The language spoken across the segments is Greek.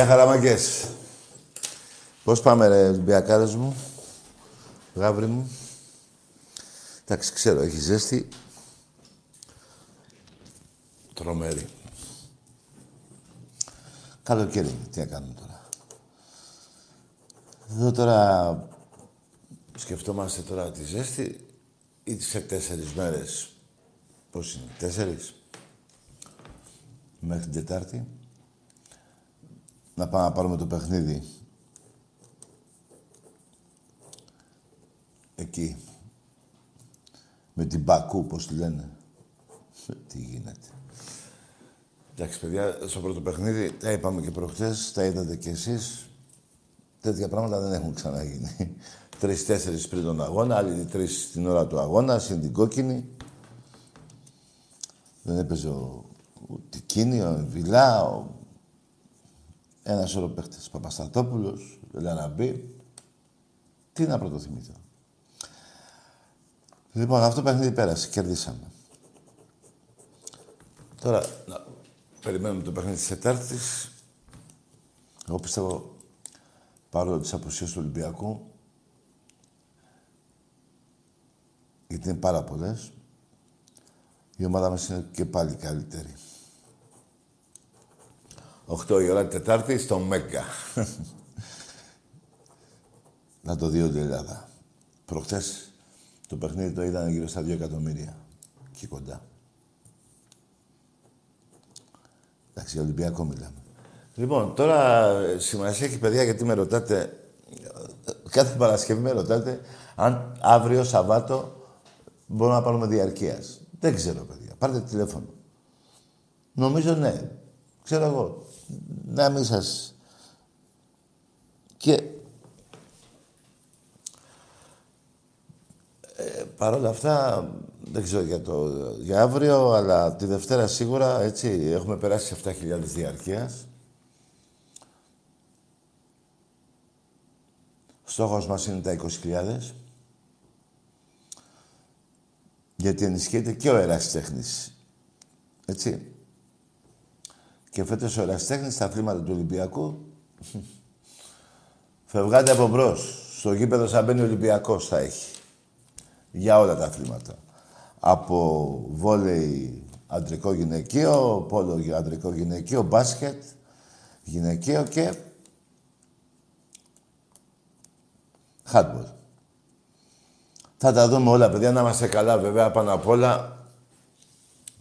Γεια χαραμαγκές. Πώς πάμε ρε Ολυμπιακάρες μου, γάβρι μου; Εντάξει, ξέρω, έχει ζέστη. Τρομερή. Καλοκαίρι, τι να κάνουμε τώρα. Εδώ τώρα σκεφτόμαστε τώρα τη ζέστη ή σε τέσσερις μέρες. Πώς είναι, τέσσερις; Μέχρι την Τετάρτη. Να πάμε να πάρουμε το παιχνίδι. Εκεί. Με την Μπακού, πώς τη λένε. Τι γίνεται. Εντάξει, παιδιά, στο πρώτο παιχνίδι, τα είπαμε και προχτές, τα είδατε κι εσείς. Τέτοια πράγματα δεν έχουν ξαναγίνει. Τρει-τέσσερι πριν τον αγώνα, άλλοι τρεις την ώρα του αγώνα, συν την κόκκινη. Δεν έπαιζε ο, ο Τικίνη, ο Βιλά, ο... ένας σώρο παίχτε. Παπαστατόπουλο, Λαραμπή. Τι να πρωτοθυμείτε. Λοιπόν, αυτό το παιχνίδι πέρασε, κερδίσαμε. Τώρα, να περιμένουμε το παιχνίδι της Τετάρτης. Εγώ πιστεύω, παρόλο τις αποσίες του Ολυμπιακού, γιατί είναι πάρα πολλές. Η ομάδα μας είναι και πάλι καλύτερη. 8 η ώρα Τετάρτη στο Μέγκα. Να το δει όλη η Ελλάδα. Προχτές το παιχνίδι το είδαν γύρω στα 2 εκατομμύρια. Και κοντά. Εντάξει, για Ολυμπιακό μιλάμε. Λοιπόν, τώρα σημασία έχει παιδιά γιατί με ρωτάτε, κάθε Παρασκευή με ρωτάτε αν αύριο Σαββάτο Μπορούμε να πάρουμε διαρκείας. Δεν ξέρω, παιδιά. Πάρτε τηλέφωνο. Νομίζω ναι. Ξέρω εγώ. Να μην σα. Και... Ε, Παρ' όλα αυτά, δεν ξέρω για, το, για αύριο, αλλά τη Δευτέρα σίγουρα, έτσι, έχουμε περάσει 7.000 διαρκείας. Στόχος μας είναι τα 20.000 γιατί ενισχύεται και ο ερασιτέχνης. Έτσι. Και φέτος ο ερασιτέχνης στα αθλήματα του Ολυμπιακού φευγάτε από μπρος. Στο γήπεδο σαν μπαίνει ο Ολυμπιακός θα έχει. Για όλα τα αθλήματα. Από βόλεϊ αντρικό γυναικείο, πόλο αντρικό γυναικείο, μπάσκετ γυναικείο και χάτμπολ. Θα τα δούμε όλα, παιδιά, να είμαστε καλά, βέβαια, πάνω απ' όλα.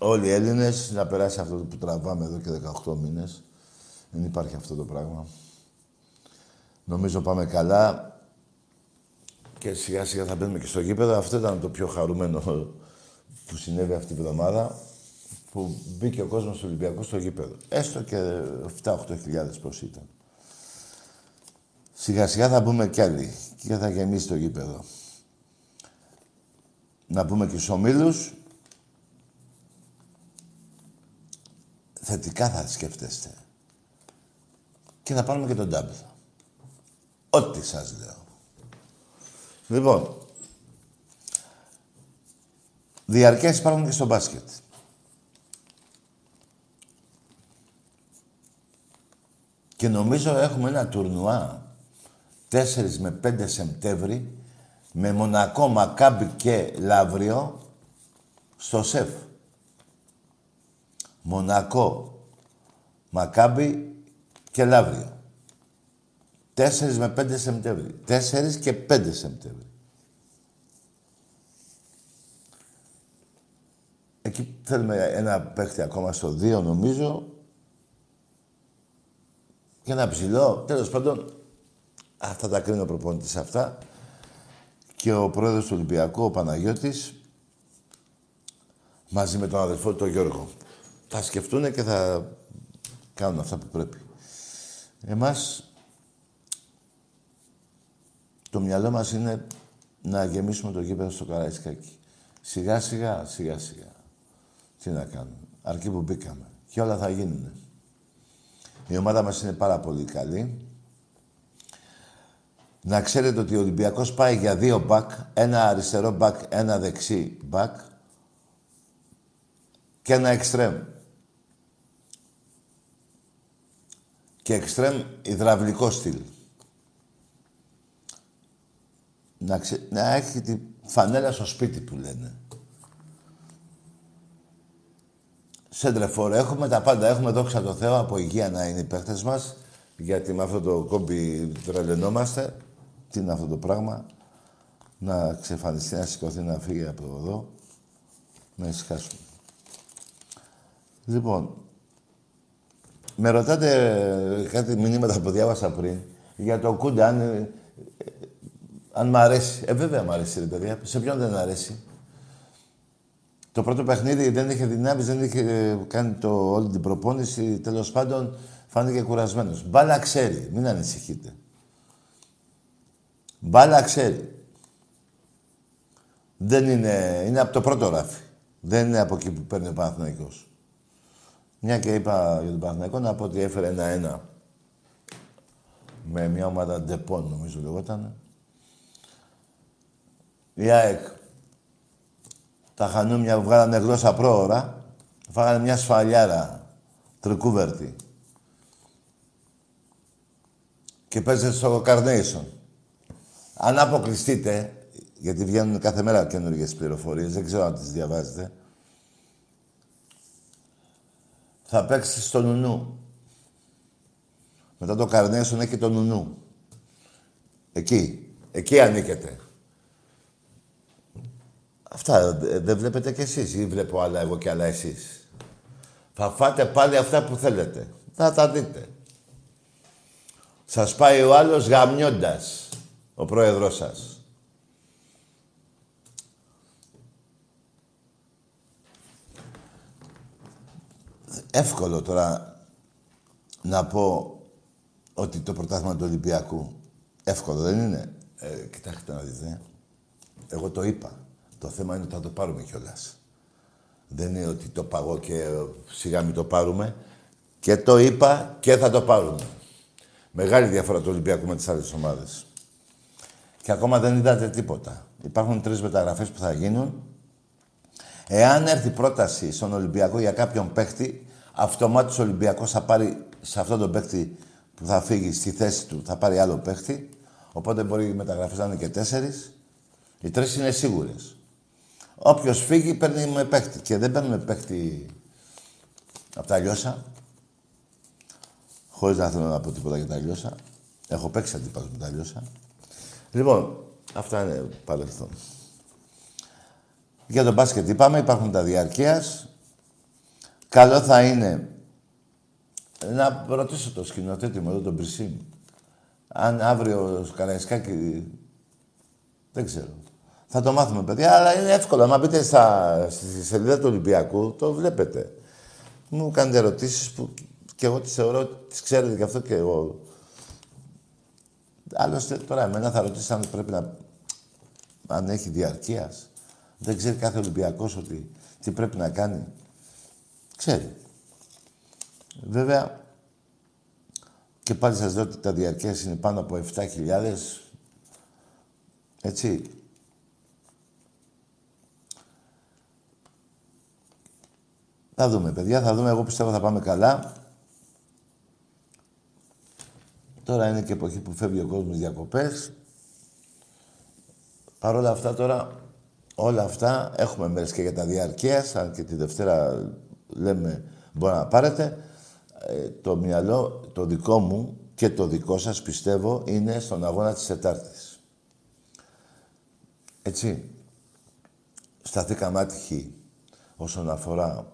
Όλοι οι Έλληνες, να περάσει αυτό που τραβάμε εδώ και 18 μήνες. Δεν υπάρχει αυτό το πράγμα. Νομίζω πάμε καλά και σιγά σιγά θα μπαίνουμε και στο γήπεδο. Αυτό ήταν το πιο χαρούμενο που συνέβη αυτή τη βδομάδα που μπήκε ο κόσμος του Ολυμπιακού στο γήπεδο. Έστω και 7-8 χιλιάδες πώς ήταν. Σιγά σιγά θα μπούμε κι άλλοι και θα γεμίσει το γήπεδο να πούμε και στους ομίλους, θετικά θα σκέφτεστε. Και θα πάρουμε και τον τάμπλ. Ό,τι σας λέω. Λοιπόν, διαρκές υπάρχουν και στο μπάσκετ. Και νομίζω έχουμε ένα τουρνουά 4 με 5 Σεπτέμβρη με Μονακό, Μακάμπι και Λαύριο στο ΣΕΦ. Μονακό, Μακάμπι και Λαύριο. 4 με 5 Σεπτέμβρη. 4 και 5 Σεπτέμβρη. Εκεί θέλουμε ένα παίχτη ακόμα στο 2 νομίζω. Και ένα ψηλό. Τέλος πάντων, αυτά τα κρίνω προπονητής αυτά και ο πρόεδρος του Ολυμπιακού, ο Παναγιώτης, μαζί με τον αδελφό του, τον Γιώργο. Θα σκεφτούν και θα κάνουν αυτά που πρέπει. Εμάς, το μυαλό μας είναι να γεμίσουμε το γήπεδο στο Καραϊσκάκι. Σιγά σιγά, σιγά σιγά. Τι να κάνουμε. Αρκεί που μπήκαμε. Και όλα θα γίνουν. Η ομάδα μας είναι πάρα πολύ καλή. Να ξέρετε ότι ο Ολυμπιακός πάει για δύο μπακ, ένα αριστερό μπακ, ένα δεξί μπακ και ένα εξτρέμ. Και εξτρέμ υδραυλικό στυλ. Να, ξε... να έχει τη φανέλα στο σπίτι που λένε. Σέντρεφορ έχουμε τα πάντα. Έχουμε δόξα τω Θεώ από υγεία να είναι οι παίχτες μας. Γιατί με αυτό το κόμπι τρελαινόμαστε. Τι είναι αυτό το πράγμα; Να ξεφανιστεί, να σηκωθεί, να φύγει από εδώ. Να ησυχάσουμε. Λοιπόν, με ρωτάτε κάτι μηνύματα που διάβασα πριν για το Κούντα, αν, ε, αν μ' αρέσει. Ε, βέβαια μ' αρέσει, ρε παιδιά. Σε ποιον δεν αρέσει; Το πρώτο παιχνίδι δεν είχε δυνάμεις, δεν είχε κάνει το, όλη την προπόνηση. Τέλος πάντων, φάνηκε κουρασμένος. Μπάλα ξέρει, μην ανησυχείτε. Μπάλα ξέρει. Δεν είναι, είναι από το πρώτο ράφι. Δεν είναι από εκεί που παίρνει ο Παναθηναϊκός. Μια και είπα για τον Παναθηναϊκό να πω ότι έφερε ένα-ένα με μια ομάδα ντεπών, νομίζω λεγόταν. Η ΑΕΚ τα χανούμια που βγάλανε γλώσσα πρόωρα, φάγανε μια σφαλιάρα τρικούβερτη. Και παίζετε στο Carnation. Αν αποκλειστείτε, γιατί βγαίνουν κάθε μέρα καινούργιες πληροφορίες, δεν ξέρω αν τις διαβάζετε, θα παίξεις στο νουνού. Μετά το Carnation έχει το νουνού. Εκεί. Εκεί ανήκετε. Αυτά δεν βλέπετε κι εσείς ή βλέπω άλλα εγώ και άλλα εσείς; Θα φάτε πάλι αυτά που θέλετε. Θα τα δείτε. Σας πάει ο άλλος γαμιώντας, ο πρόεδρος σας. Εύκολο τώρα να πω ότι το πρωτάθλημα του Ολυμπιακού εύκολο δεν είναι. Ε, κοιτάξτε να δείτε. Εγώ το είπα. Το θέμα είναι ότι θα το πάρουμε κιόλας. Δεν είναι ότι το παγώ και σιγά μην το πάρουμε. Και το είπα και θα το πάρουμε. Μεγάλη διαφορά του Ολυμπιακού με τις άλλες ομάδες. Και ακόμα δεν είδατε τίποτα. Υπάρχουν τρεις μεταγραφές που θα γίνουν. Εάν έρθει πρόταση στον Ολυμπιακό για κάποιον παίχτη, αυτομάτως ο Ολυμπιακός θα πάρει σε αυτόν τον παίχτη που θα φύγει στη θέση του, θα πάρει άλλο παίχτη. Οπότε μπορεί οι μεταγραφές να είναι και τέσσερις. Οι τρεις είναι σίγουρες. Όποιος φύγει παίρνει με παίχτη. Και δεν παίρνουμε παίχτη από τα λιώσα. Χωρίς να θέλω να πω τίποτα για τα λιώσα. Έχω παίξει αντίπαλος με τα λιώσα. Λοιπόν, αυτά είναι παρελθόν. Για τον μπάσκετ είπαμε, υπάρχουν τα διαρκείας. Καλό θα είναι να ρωτήσω το σκηνοθέτη μου εδώ, τον Πρισίμ, αν αύριο ο Καραϊσκάκη... Δεν ξέρω. Θα το μάθουμε, παιδιά, αλλά είναι εύκολο. Αν μπείτε στα, στη σελίδα του Ολυμπιακού, το βλέπετε. Μου κάνετε ερωτήσεις που και εγώ τις θεωρώ, τις ξέρετε γι' αυτό και εγώ. Άλλωστε, τώρα εμένα θα ρωτήσει αν πρέπει να. αν έχει διαρκείας. Δεν ξέρει κάθε Ολυμπιακός ότι τι πρέπει να κάνει. Ξέρει. Βέβαια, και πάλι σας λέω ότι τα διαρκεία είναι πάνω από 7.000. Έτσι. Θα δούμε, παιδιά. Θα δούμε. Εγώ πιστεύω θα πάμε καλά. Τώρα είναι και εποχή που φεύγει ο κόσμος διακοπές. Παρ' όλα αυτά τώρα, όλα αυτά, έχουμε μέρες και για τα διαρκείας, αν και τη Δευτέρα λέμε μπορεί να πάρετε. Ε, το μυαλό, το δικό μου και το δικό σας πιστεύω είναι στον αγώνα της Τετάρτης. Έτσι. Σταθήκαμε άτυχοι όσον αφορά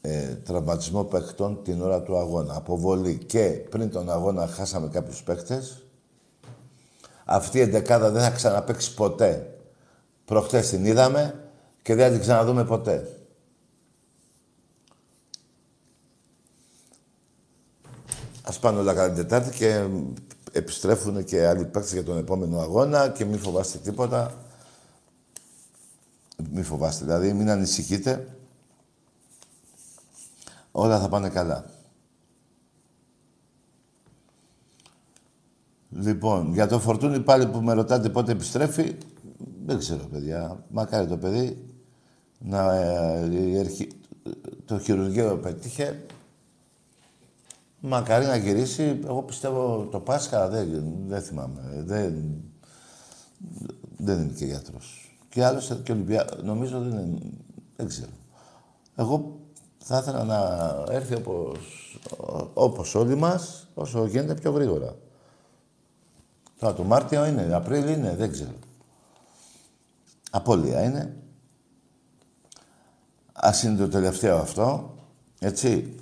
ε, τραυματισμό παιχτών την ώρα του αγώνα. Αποβολή και πριν τον αγώνα χάσαμε κάποιους παίχτες. Αυτή η εντεκάδα δεν θα ξαναπαίξει ποτέ. Προχτές την είδαμε και δεν θα την ξαναδούμε ποτέ. Ας πάνε όλα καλά την Τετάρτη και επιστρέφουν και άλλοι παίκτες για τον επόμενο αγώνα και μην φοβάστε τίποτα. Μην φοβάστε, δηλαδή μην ανησυχείτε. Όλα θα πάνε καλά. Λοιπόν, για το φορτούνι πάλι που με ρωτάτε πότε επιστρέφει, δεν ξέρω, παιδιά. Μακάρι το παιδί να ε, το χειρουργείο πετύχε. Μακάρι να γυρίσει. Εγώ πιστεύω το Πάσχα δεν, δεν θυμάμαι. Δεν, δεν είναι και γιατρός. Και άλλωστε και Ολυμπιά, νομίζω δεν είναι, δεν ξέρω. Εγώ θα ήθελα να έρθει όπως, όπως όλοι μας, όσο γίνεται πιο γρήγορα. Τώρα το Μάρτιο είναι, Απρίλιο είναι, δεν ξέρω. Απόλυα είναι. Ας είναι το τελευταίο αυτό, έτσι.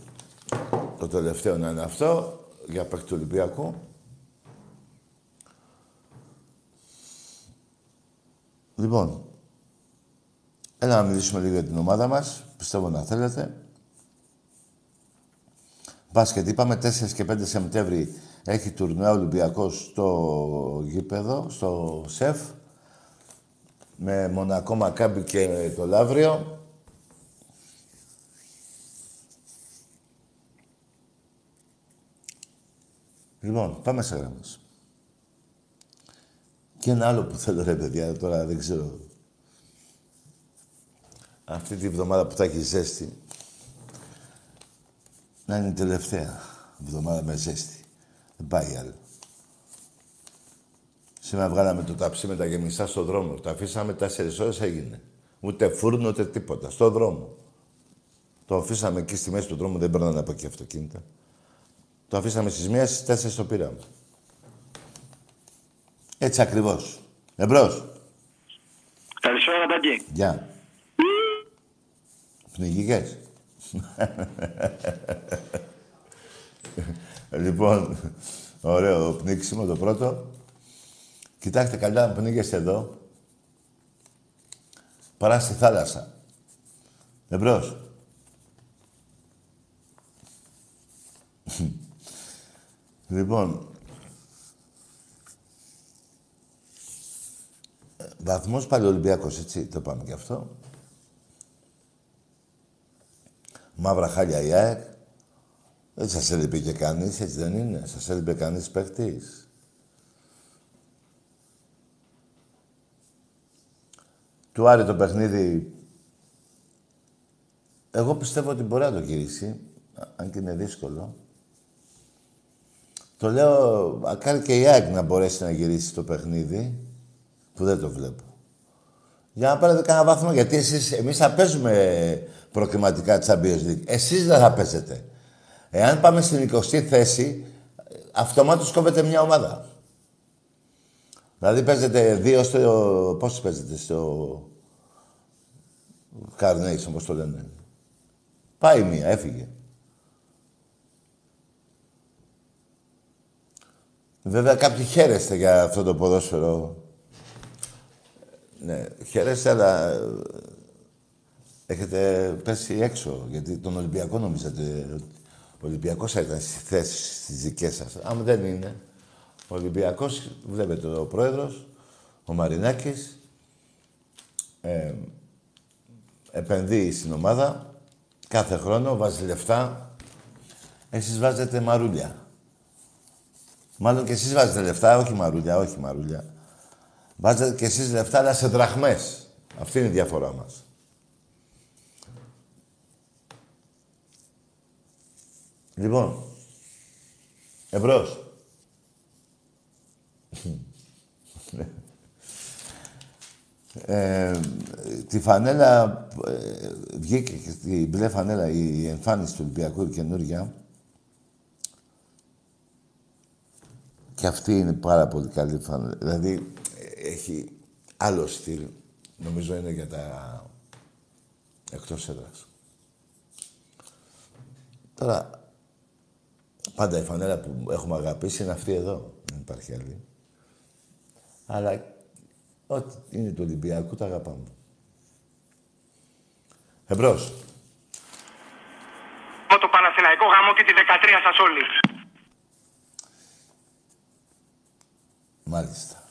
Το τελευταίο να είναι αυτό, για παίκτη του Ολυμπιακού. Λοιπόν, έλα να μιλήσουμε λίγο για την ομάδα μας. Πιστεύω να θέλετε. Μπάσκετ, είπαμε 4 και 5 Σεπτέμβρη έχει τουρνουά Ολυμπιακός στο γήπεδο, στο ΣΕΦ, με Μονακό Μακάμπι και το Λαύριο. Λοιπόν, πάμε σε γράμμες. Και ένα άλλο που θέλω, ρε παιδιά, τώρα δεν ξέρω. Αυτή τη βδομάδα που θα έχεις ζέστη, να είναι η τελευταία βδομάδα με ζέστη. Δεν πάει άλλο. Σήμερα βγάλαμε το ταψί με τα γεμιστά στο δρόμο. Τα αφήσαμε τέσσερις ώρες έγινε. Ούτε φούρνο, ούτε τίποτα. Στο δρόμο. Το αφήσαμε εκεί στη μέση του δρόμου, δεν παίρνανε από εκεί αυτοκίνητα. Το αφήσαμε στις μία, στις τέσσερις το πήραμε. Έτσι ακριβώς. Εμπρός. Καλησπέρα, Τάκη. Γεια. Πνιγικές. λοιπόν, ωραίο πνίξιμο το πρώτο. Κοιτάξτε καλά, πνίγεστε εδώ. Παρά στη θάλασσα. Εμπρός. Λοιπόν, βαθμός Παλαιολυμπιακός, έτσι, το πάμε και αυτό. Μαύρα χάλια η ΑΕΚ. Δεν σας έλειπε και κανείς, έτσι δεν είναι. Σας έλειπε κανείς παίχτης. Του Άρη το παιχνίδι... Εγώ πιστεύω ότι μπορεί να το γυρίσει, αν και είναι δύσκολο. Το λέω, ακάρι και η ΑΕΚ να μπορέσει να γυρίσει το παιχνίδι, που δεν το βλέπω. Για να πάρετε κανένα βαθμό, γιατί εσείς, εμείς θα παίζουμε προκριματικά Champions League. Εσείς δεν θα παίζετε. Εάν πάμε στην 20η θέση, αυτομάτως κόβεται μια ομάδα. Δηλαδή παίζετε δύο στο... Πώς παίζετε στο... Carnation, όπως το λένε. Πάει μία, έφυγε. Βέβαια κάποιοι χαίρεστε για αυτό το ποδόσφαιρο. Ναι, χαίρεστε, αλλά έχετε πέσει έξω. Γιατί τον Ολυμπιακό νομίζατε ότι ο Ολυμπιακός θα ήταν στη θέση στις δικές σας. Αν δεν είναι. Ο Ολυμπιακός, βλέπετε ο πρόεδρος, ο Μαρινάκης, ε, επενδύει στην ομάδα κάθε χρόνο, βάζει λεφτά. Εσείς βάζετε μαρούλια. Μάλλον και εσείς βάζετε λεφτά, όχι μαρούλια, όχι μαρούλια. Βάζετε και εσείς λεφτά, αλλά σε δραχμές. Αυτή είναι η διαφορά μας. Λοιπόν, εμπρός. ε, τη φανέλα, ε, βγήκε και τη μπλε φανέλα, η εμφάνιση του Ολυμπιακού η καινούργια. Και αυτή είναι πάρα πολύ καλή φανέλα. Δηλαδή, έχει άλλο στυλ. Νομίζω είναι για τα εκτός έδρας. Τώρα, πάντα η φανέλα που έχουμε αγαπήσει είναι αυτή εδώ. Δεν υπάρχει άλλη. Αλλά ό,τι είναι του Ολυμπιακού τα αγαπάμε. Εμπρός. Το Παναθηναϊκό γάμο και τη 13 σας όλοι. Μάλιστα.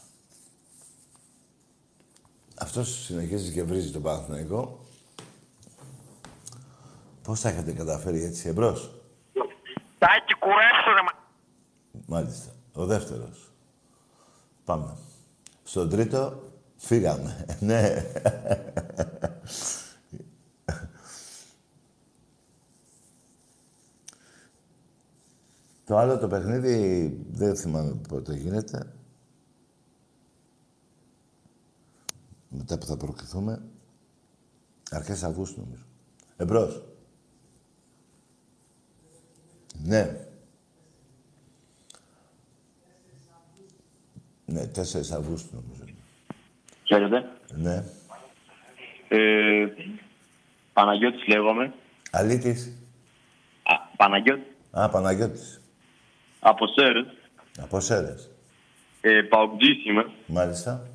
Αυτός συνεχίζει και βρίζει τον Παναθηναϊκό. Πώς θα έχετε καταφέρει έτσι εμπρός; Τάκι, κουρέψτε ρε Μάλιστα. Ο δεύτερος. Πάμε. Στον τρίτο, φύγαμε. ναι. το άλλο το παιχνίδι δεν θυμάμαι πότε γίνεται. Μετά που θα προκριθούμε. Αρχές Αυγούστου νομίζω. Εμπρός. Ναι. Ναι, 4 Αυγούστου νομίζω. Χαίρετε. Ναι. Ε, Παναγιώτης λέγομαι. Αλήτης. Α, Παναγιώτη. Α, Παναγιώτης. Από Σέρες. Από Σέρες. Ε, Παοκτζής είμαι. Μάλιστα.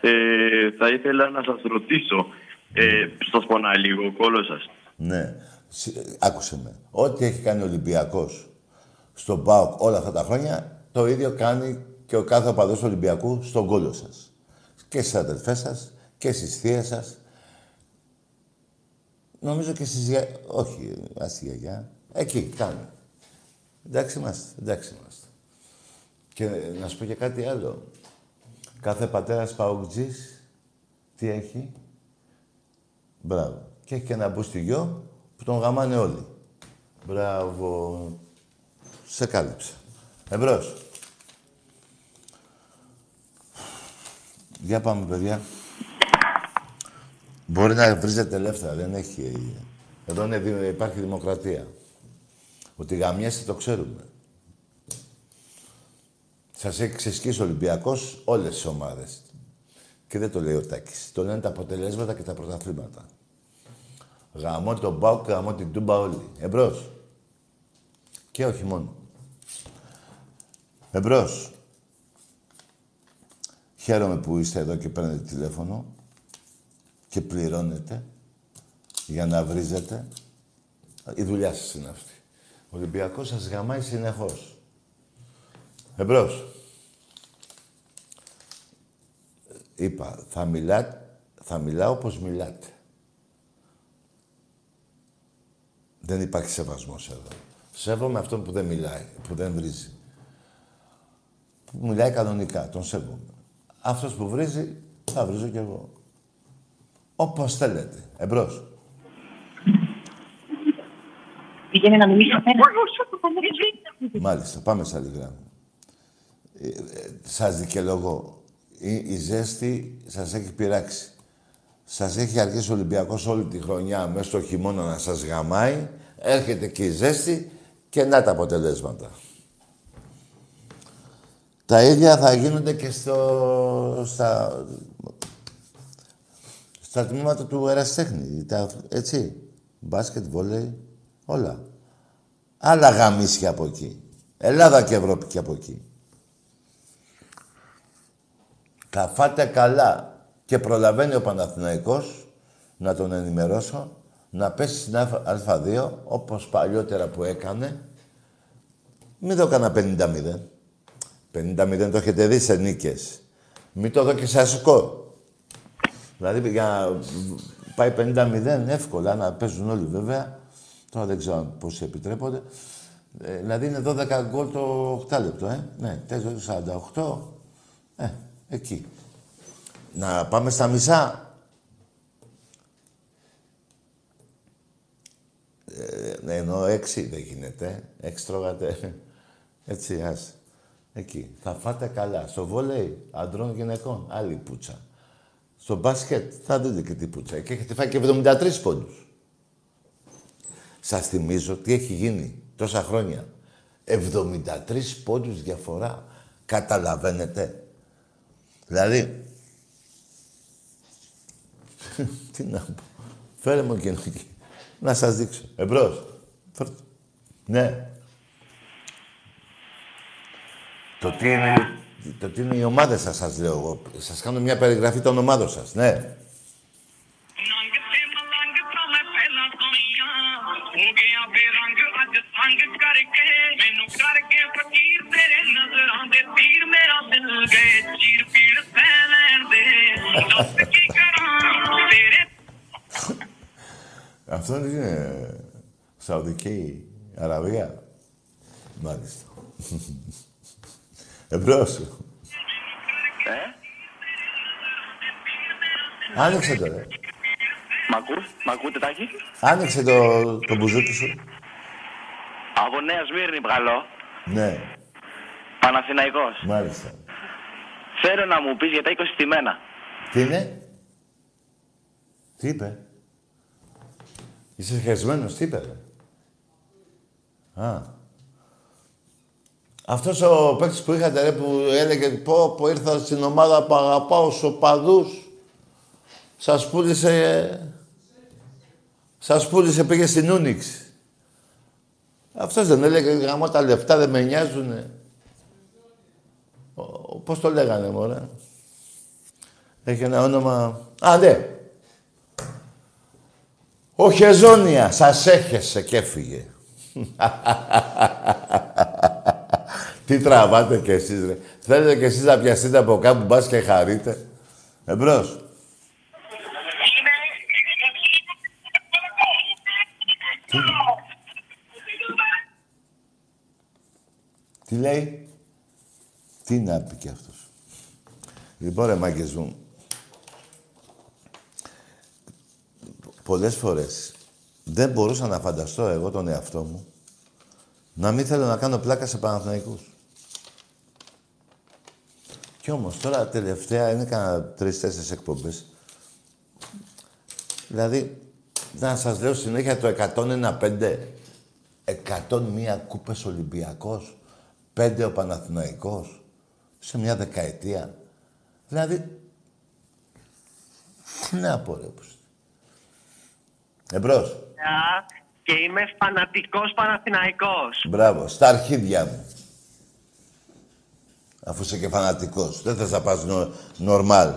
Ε, θα ήθελα να σας ρωτήσω. Ε, σας πονάει λίγο ο κόλος σας. Ναι. Συ- Άκουσε με. Ό,τι έχει κάνει ο Ολυμπιακός στον ΠΑΟΚ όλα αυτά τα χρόνια, το ίδιο κάνει και ο κάθε οπαδός του Ολυμπιακού στον κόλο σας. Και στις αδελφές σας και στις θείες σας. Νομίζω και στις για... Όχι, ας τη γιαγιά. Εκεί, κάνει. Εντάξει είμαστε, εντάξει είμαστε. Και να σου πω και κάτι άλλο. Κάθε πατέρας παοκτζής, τι έχει, Μπράβο. Και έχει και ένα μπουστιγιό που τον γαμάνε όλοι. Μπράβο. Σε κάλυψα. Εμπρός. Για πάμε, παιδιά. Μπορεί να βρίζετε ελεύθερα, δεν έχει... Εδώ είναι, δη- υπάρχει δημοκρατία. Ότι γαμιέστε το ξέρουμε. Σας έχει ξεσκίσει ο Ολυμπιακός όλες τις ομάδες. Και δεν το λέει ο Τάκης. Το λένε τα αποτελέσματα και τα πρωταθλήματα. Γαμώ τον Μπάουκ, γαμώ την Τούμπα όλοι. Εμπρός. Και όχι μόνο. Εμπρός. Χαίρομαι που είστε εδώ και παίρνετε τηλέφωνο και πληρώνετε για να βρίζετε. Η δουλειά σας είναι αυτή. Ο Ολυμπιακός σας γαμάει συνεχώς. Εμπρός. Είπα, θα, μιλά, θα μιλάω όπως μιλάτε. Δεν υπάρχει σεβασμός εδώ. Σέβομαι αυτόν που δεν μιλάει, που δεν βρίζει. Που μιλάει κανονικά, τον σέβομαι. Αυτός που βρίζει, θα βρίζω κι εγώ. Όπως θέλετε. Εμπρός. Πήγαινε να μιλήσει με Μάλιστα, πάμε σε άλλη γράμμα. Ε, ε, σας δικαιολογώ. Η, η ζέστη σας έχει πειράξει. Σας έχει αρχίσει ο Ολυμπιακός όλη τη χρονιά μέσα στο χειμώνα να σας γαμάει. Έρχεται και η ζέστη και να τα αποτελέσματα. Τα ίδια θα γίνονται και στο, στα, στα τμήματα του ερασιτέχνη. Τα, έτσι. Μπάσκετ, βόλεϊ, όλα. Άλλα γαμίσια από εκεί. Ελλάδα και Ευρώπη και από εκεί. Θα φάτε καλά. Και προλαβαίνει ο Παναθηναϊκός να τον ενημερώσω να πέσει στην Α- Α2 όπως παλιότερα που έκανε. Μην το έκανα 50-0. 50-0 το έχετε δει σε νίκες. Μην το δω και σε σκορ. Δηλαδή για να πάει 50-0 εύκολα να παίζουν όλοι βέβαια. Τώρα δεν ξέρω πόσοι επιτρέπονται. Ε, δηλαδή είναι 12 γκολ το 8 λεπτό, ε. Ναι, 4-48. Ε, εκεί. Να πάμε στα μισά. Ε, ναι, ενώ έξι δεν γίνεται. Έξι τρώγατε. Έτσι, ας. Εκεί. Θα φάτε καλά. Στο βόλεϊ αντρών γυναικών. Άλλη πουτσα. Στο μπάσκετ θα δείτε και τι πουτσα. Και έχετε φάει και 73 πόντους. Σας θυμίζω τι έχει γίνει τόσα χρόνια. 73 πόντους διαφορά. Καταλαβαίνετε. Δηλαδή, τι να πω. Φέρε μου και να σας δείξω. Εμπρός. Φέρτε. Ναι. Το τι είναι, το τι είναι οι ομάδες σας, σας λέω εγώ. Σας κάνω μια περιγραφή των ομάδων σας. Ναι. ਨੰਗ ਤੇ ਮਲੰਗ ਤਾਂ ਮੈਂ ਪਹਿਲਾਂ ਸੁਣੀਆਂ ਹੋ ਗਿਆ ਬੇਰੰਗ ਅੱਜ ਸੰਗ ਕਰਕੇ ਮੈਨੂੰ ਕਰਕੇ ਫਕੀਰ ਤੇਰੇ ਨਜ਼ਰਾਂ ਦੇ ਤੀਰ ਮੇਰਾ ਦਿਲ ਗਏ ਚੀਰ ਪੀੜ ਸਹਿ ਲੈਣ ਦੇ ਦੱਸ ਕੀ ਕਰਾਂ ਤੇਰੇ Αυτό είναι Σαουδική Αραβία. Μάλιστα. Εμπρός. Ε? Άνοιξε το, ρε. Μ' ακούς, μ' ακούτε τάκι. Άνοιξε το, το μπουζούκι σου. Από Νέα Σμύρνη, βγαλώ. Ναι, Παναθηναϊκός. μάλιστα. Θέλω να μου πεις για τα 20 στημένα. Τι είναι; Τι είπε; Είσαι χεσμένος, τι είπε, ρε; Α. Αυτός ο παίκτης που είχατε, ρε, που έλεγε πω, πω ήρθα στην ομάδα που αγαπάω στους οπαδούς, σας πούλησε... Σας πούλησε, πήγε στην Ούνιξ. Αυτός δεν έλεγε, γαμώ τα λεφτά, δεν με νοιάζουνε. Ο- ο- Πώς το λέγανε, μωρέ; Έχει ένα όνομα... Α, ναι. Ο Χεζόνια, σας έχεσε και έφυγε. Τι τραβάτε κι εσείς, ρε. Θέλετε κι εσείς να πιαστείτε από κάπου μπας και χαρείτε. Εμπρός. Τι λέει; Τι να πει κι αυτός. Λοιπόν, ρε μάγκες μου, πολλές φορές δεν μπορούσα να φανταστώ εγώ τον εαυτό μου να μην θέλω να κάνω πλάκα σε Παναθηναϊκούς. Κι όμως τώρα τελευταία είναι κανένα τρεις-τέσσερις εκπομπές. Δηλαδή, να σας λέω συνέχεια το 101-5. 101 κούπες Ολυμπιακός. 5 ο Παναθηναϊκός. Σε μια δεκαετία. Δηλαδή, τι να πω ρε πως. Εμπρός. Και είμαι φανατικός Παναθηναϊκός. Μπράβο. Στα αρχίδια μου. Αφού είσαι και φανατικός. Δεν θες να πας νο, νορμάλ.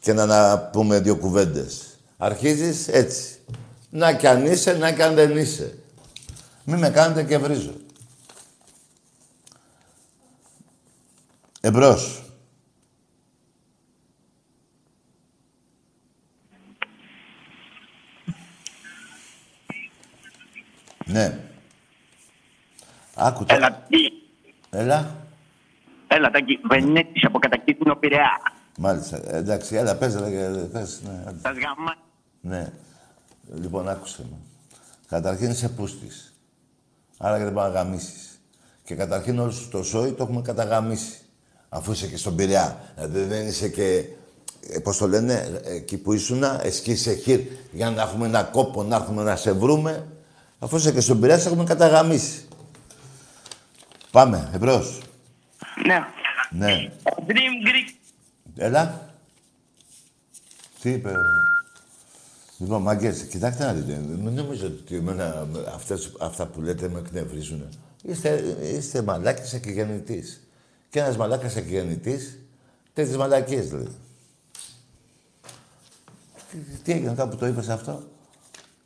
Και να, να πούμε δύο κουβέντες. Αρχίζεις έτσι. Να κι αν είσαι, να κι αν δεν είσαι. Μη με κάνετε και βρίζω. Εμπρός. Ναι. Άκου το. Έλα, τι; Έλα. Έλα, Τάκη, Βενέτης από κατακίτρινο Πειραιά. Μάλιστα. Ε, Εντάξει, έλα, πες, ρε, πες. Ναι, άντε. Σας γαμά... ναι. Λοιπόν, άκουσε με. Καταρχήν είσαι πούστης. Άρα και δεν μπορεί να γαμίσεις. Και καταρχήν όλους το σόι το έχουμε καταγαμίσει. Αφού είσαι και στον Πειραιά. Δηλαδή δεν είσαι και, ε, πώς το λένε, εκεί που ήσουν, εσκίσε χείρ για να έχουμε ένα κόπο, να έρθουμε να σε βρούμε. Αφού είσαι και στον Πειραιά, σε έχουμε καταγαμίσει. Πάμε, εμπρός. Ναι. Ναι. Dream Greek. Έλα. Τι είπε. Λοιπόν, μάγκες, κοιτάξτε να δείτε. Μην νομίζω ότι εμένα αυτές, αυτά που λέτε με εκνευρίζουν. Είστε, είστε μαλάκες εκγεννητής. Και ένας μαλάκας εκγεννητής, τέτοιες μαλακίες λέει. Τι, τι έγινε κάπου το είπες αυτό;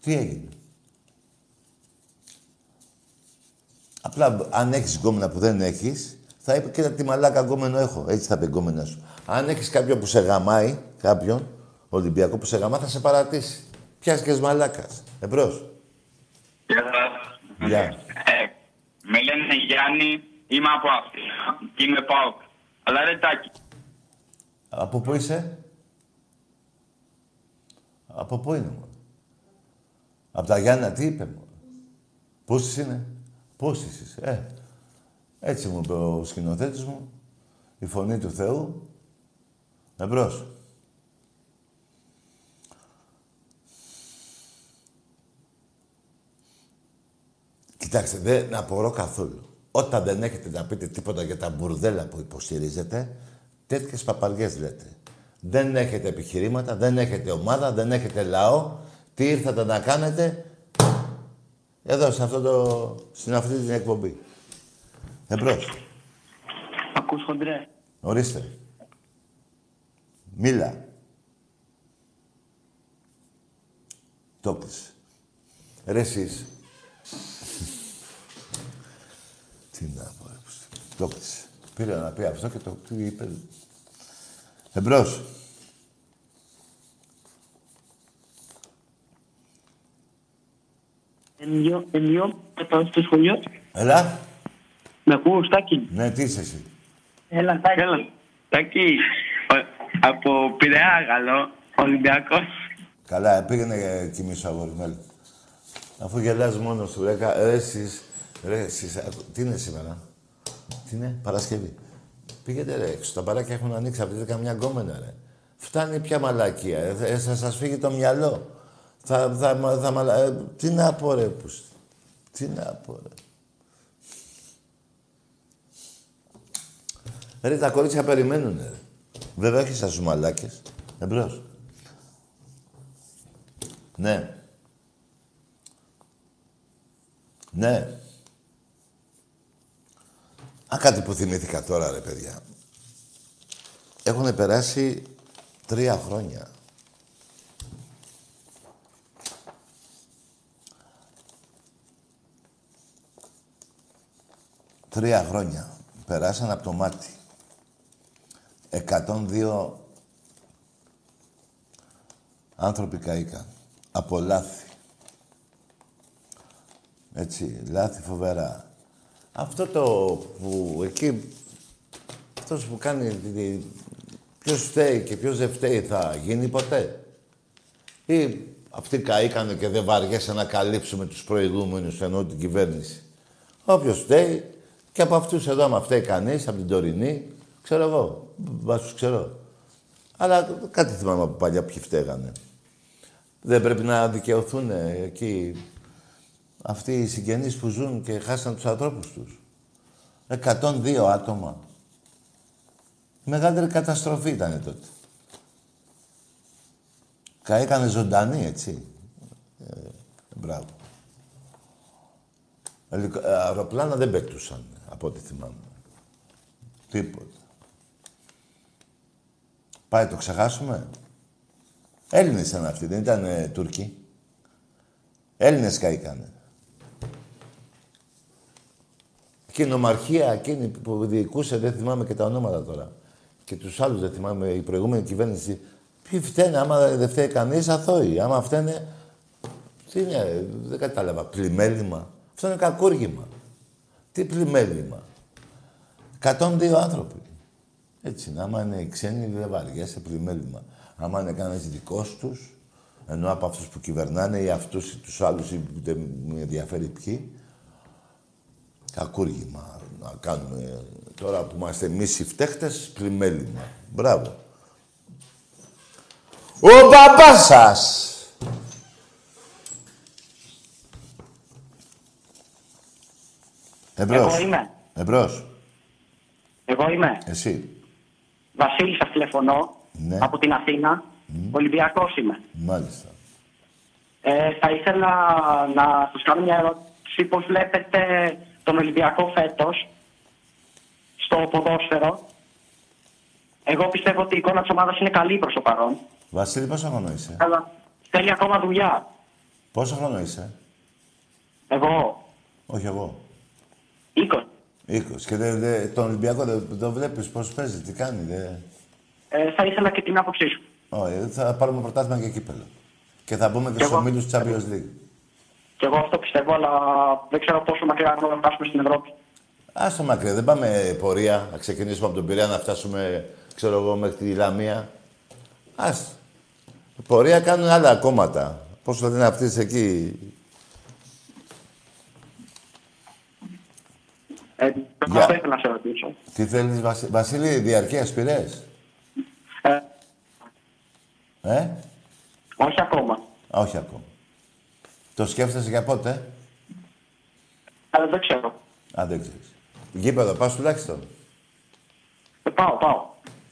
Τι έγινε; Απλά αν έχεις γκόμενα που δεν έχεις, θα είπε κοίτα τι μαλάκα γκόμενο έχω. Έτσι θα πει γκόμενα σου. Αν έχεις κάποιον που σε γαμάει, κάποιον, Ολυμπιακό που σε γαμά, θα σε παρατήσει. Πιάσκες μαλάκας. Εμπρός. Γεια σας. Γεια. Ε, με λένε Γιάννη, είμαι από Αθήνα και είμαι ΠΑΟΚ. Αλλά ρε Τάκη, Από πού είσαι; Από πού είναι, μόνο. Από τα Γιάννα, τι είπε, μόνο. Πόσες είναι; Πόσες είσαι. Ε, έτσι μου είπε ο σκηνοθέτης μου. Η φωνή του Θεού. Εμπρός. Κοιτάξτε, δεν απορώ καθόλου. Όταν δεν έχετε να πείτε τίποτα για τα μπουρδέλα που υποστηρίζετε, τέτοιες παπαριές λέτε. Δεν έχετε επιχειρήματα, δεν έχετε ομάδα, δεν έχετε λαό. Τι ήρθατε να κάνετε; Εδώ, σε αυτό το, στην αυτή την εκπομπή. Εμπρός. Ακούς χοντρέ. Ορίστε. Μίλα. Το πες. Ρε εσείς. Τι να πω, ρε, πως- Το πες. Πήρε να πει αυτό και το τι είπε. Εμπρός. Ενιό, ενιό, θα πάω στο σχολείο. Έλα. Με ακούς, Τάκη. Ναι, τι είσαι εσύ. Έλα, Τάκη. Έλα. Τάκη, ο- από Πειραιά Γαλλό, Ολυμπιακός. Καλά, πήγαινε και κοιμήσου αγόρι μου, έλα. Αφού γελάς μόνος σου, ρε, κα- ρε, εσείς, Ρε, εσείς, ακου- τι είναι σήμερα; Τι είναι, Παρασκευή. Πήγαινε ρε έξω, τα μπαράκια έχουν ανοίξει, απαιτείται καμιά γκόμενα ρε. Φτάνει πια μαλακία, ε, ε, θα σας φύγει το μυαλό. Θα, θα, μα- θα, μαλα... ε, τι να πω ρε, πούστη. Τι να πω ρε. Ρε, τα κορίτσια περιμένουν, ρε. Βέβαια, όχι σας τους μαλάκες. Εμπρός. Ναι. Ναι. Α, κάτι που θυμήθηκα τώρα, ρε παιδιά. Έχουν περάσει τρία χρόνια. Τρία χρόνια. Περάσαν από το μάτι. 102 άνθρωποι καήκαν. Από λάθη. Έτσι, λάθη φοβερά. Αυτό το που εκεί, αυτός που κάνει, τη- ποιος φταίει και ποιος δεν φταίει θα γίνει ποτέ. Ή αυτοί καήκανε και δεν βαριέσαι να καλύψουμε τους προηγούμενους, ενώ την κυβέρνηση. Όποιος φταίει, και από αυτούς εδώ, άμα φταίει κανείς, από την τωρινή, ξέρω εγώ, βάσους ξέρω. Αλλά κάτι θυμάμαι από παλιά ποιοι φταίγανε. Δεν πρέπει να δικαιωθούν εκεί αυτοί οι συγγενείς που ζουν και χάσαν τους ανθρώπους τους. 102 άτομα. Η μεγαλύτερη καταστροφή ήταν τότε. Καήκανε ζωντανοί, έτσι. Ε, μπράβο. Ελικο- ε, αεροπλάνα δεν πετούσαν, από ό,τι θυμάμαι. Τίποτα. Πάει, το ξεχάσουμε; Έλληνες ήταν αυτοί, δεν ήταν ε, Τούρκοι. Έλληνες καήκανε. Και η νομαρχία εκείνη που διοικούσε, δεν θυμάμαι και τα ονόματα τώρα. Και τους άλλους δεν θυμάμαι, η προηγούμενη κυβέρνηση. Ποιοι φταίνε, άμα δεν φταίει κανείς, αθώοι. Άμα φταίνε, τι είναι, δεν κατάλαβα, πλημέλημα. Αυτό είναι κακούργημα. Τι πλημέλημα. 102 άνθρωποι. Έτσι είναι. Άμα είναι οι ξένοι, δεν βαριέσαι πλημέλημα. Άμα είναι κανένας δικός τους, ενώ από αυτούς που κυβερνάνε ή αυτούς ή τους άλλους, ή που δεν με ενδιαφέρει ποιοι, κακούργημα να κάνουμε. Τώρα που είμαστε εμείς οι φταίχτες, πλημέλημα. Μπράβο. Ο μπαμπάς σας! Εμπρός. Εγώ είμαι. Εμπρός. Εγώ είμαι. Εσύ. Βασίλη, σας τηλεφωνώ Ναι. από την Αθήνα. Ολυμπιακός είμαι. Μάλιστα. Ε, θα ήθελα να σα κάνω μια ερώτηση. Πώς βλέπετε τον Ολυμπιακό φέτος στο ποδόσφαιρο. Εγώ πιστεύω ότι η εικόνα της ομάδας είναι καλή προς το παρόν. Βασίλη, πόσο χρόνο είσαι; Αλλά θέλει ακόμα δουλειά. Πόσο χρόνο είσαι; Εγώ, Όχι εγώ. 20. 20. Και δε, δε, τον Ολυμπιακό δεν δεν το βλέπεις πώς παίζει, τι κάνει. Δε... Ε, θα ήθελα και την άποψή σου. Όχι, θα πάρουμε πρωτάθλημα και κύπελο. Και θα μπούμε και Κι στους εγώ. ομίλους της Champions League. Και εγώ αυτό πιστεύω, αλλά δεν ξέρω πόσο μακριά μπορούμε να φτάσουμε στην Ευρώπη. Άστο μακριά, δεν πάμε πορεία, να ξεκινήσουμε από τον Πειραιά να φτάσουμε, ξέρω εγώ, μέχρι τη Λαμία. Ας. Πορεία κάνουν άλλα κόμματα. Πώς το λένε αυτοί εκεί; Ε, Γεια. Αυτό ήθελα να σε ρωτήσω. Τι θέλεις, Βασι... Βασίλη, διαρκείας πειρές. Ε, Ε, όχι ακόμα. Α, όχι ακόμα. Το σκέφτεσαι για πότε; Αλλά δεν ξέρω. Α, δεν ξέρεις. Γήπεδο, πας τουλάχιστον; Ε, πάω, πάω.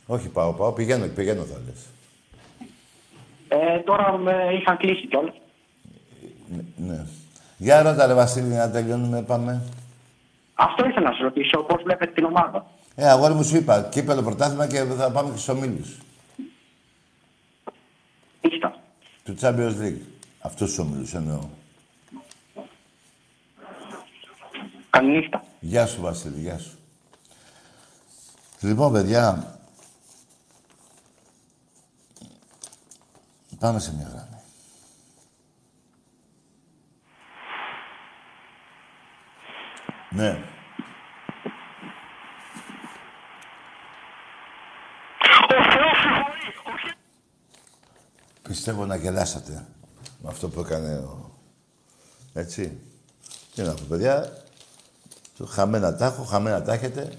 Όχι, πάω, πάω. Πηγαίνω, πηγαίνω θα λες. Ε, τώρα με είχαν κλείσει κιόλας. Ναι. Για ρώτα, ρε Βασίλη, να τελειώνουμε, πάμε. Αυτό ήθελα να σε ρωτήσω, πώς βλέπετε την ομάδα. Ε, αγόρι μου σου είπα, κύπελο πρωτάθλημα και θα πάμε και στους ομίλους. Ήστα. Του Champions League. Αυτούς τους ομίλους εννοώ. Καληνύχτα. Γεια σου, Βασίλη, γεια σου. Λοιπόν, παιδιά, πάμε σε μια γραμμή. Ναι. Πιστεύω να γελάσατε με αυτό που έκανε ο... Έτσι. Τι να πω, παιδιά. Χαμένα τα έχω, χαμένα τα έχετε.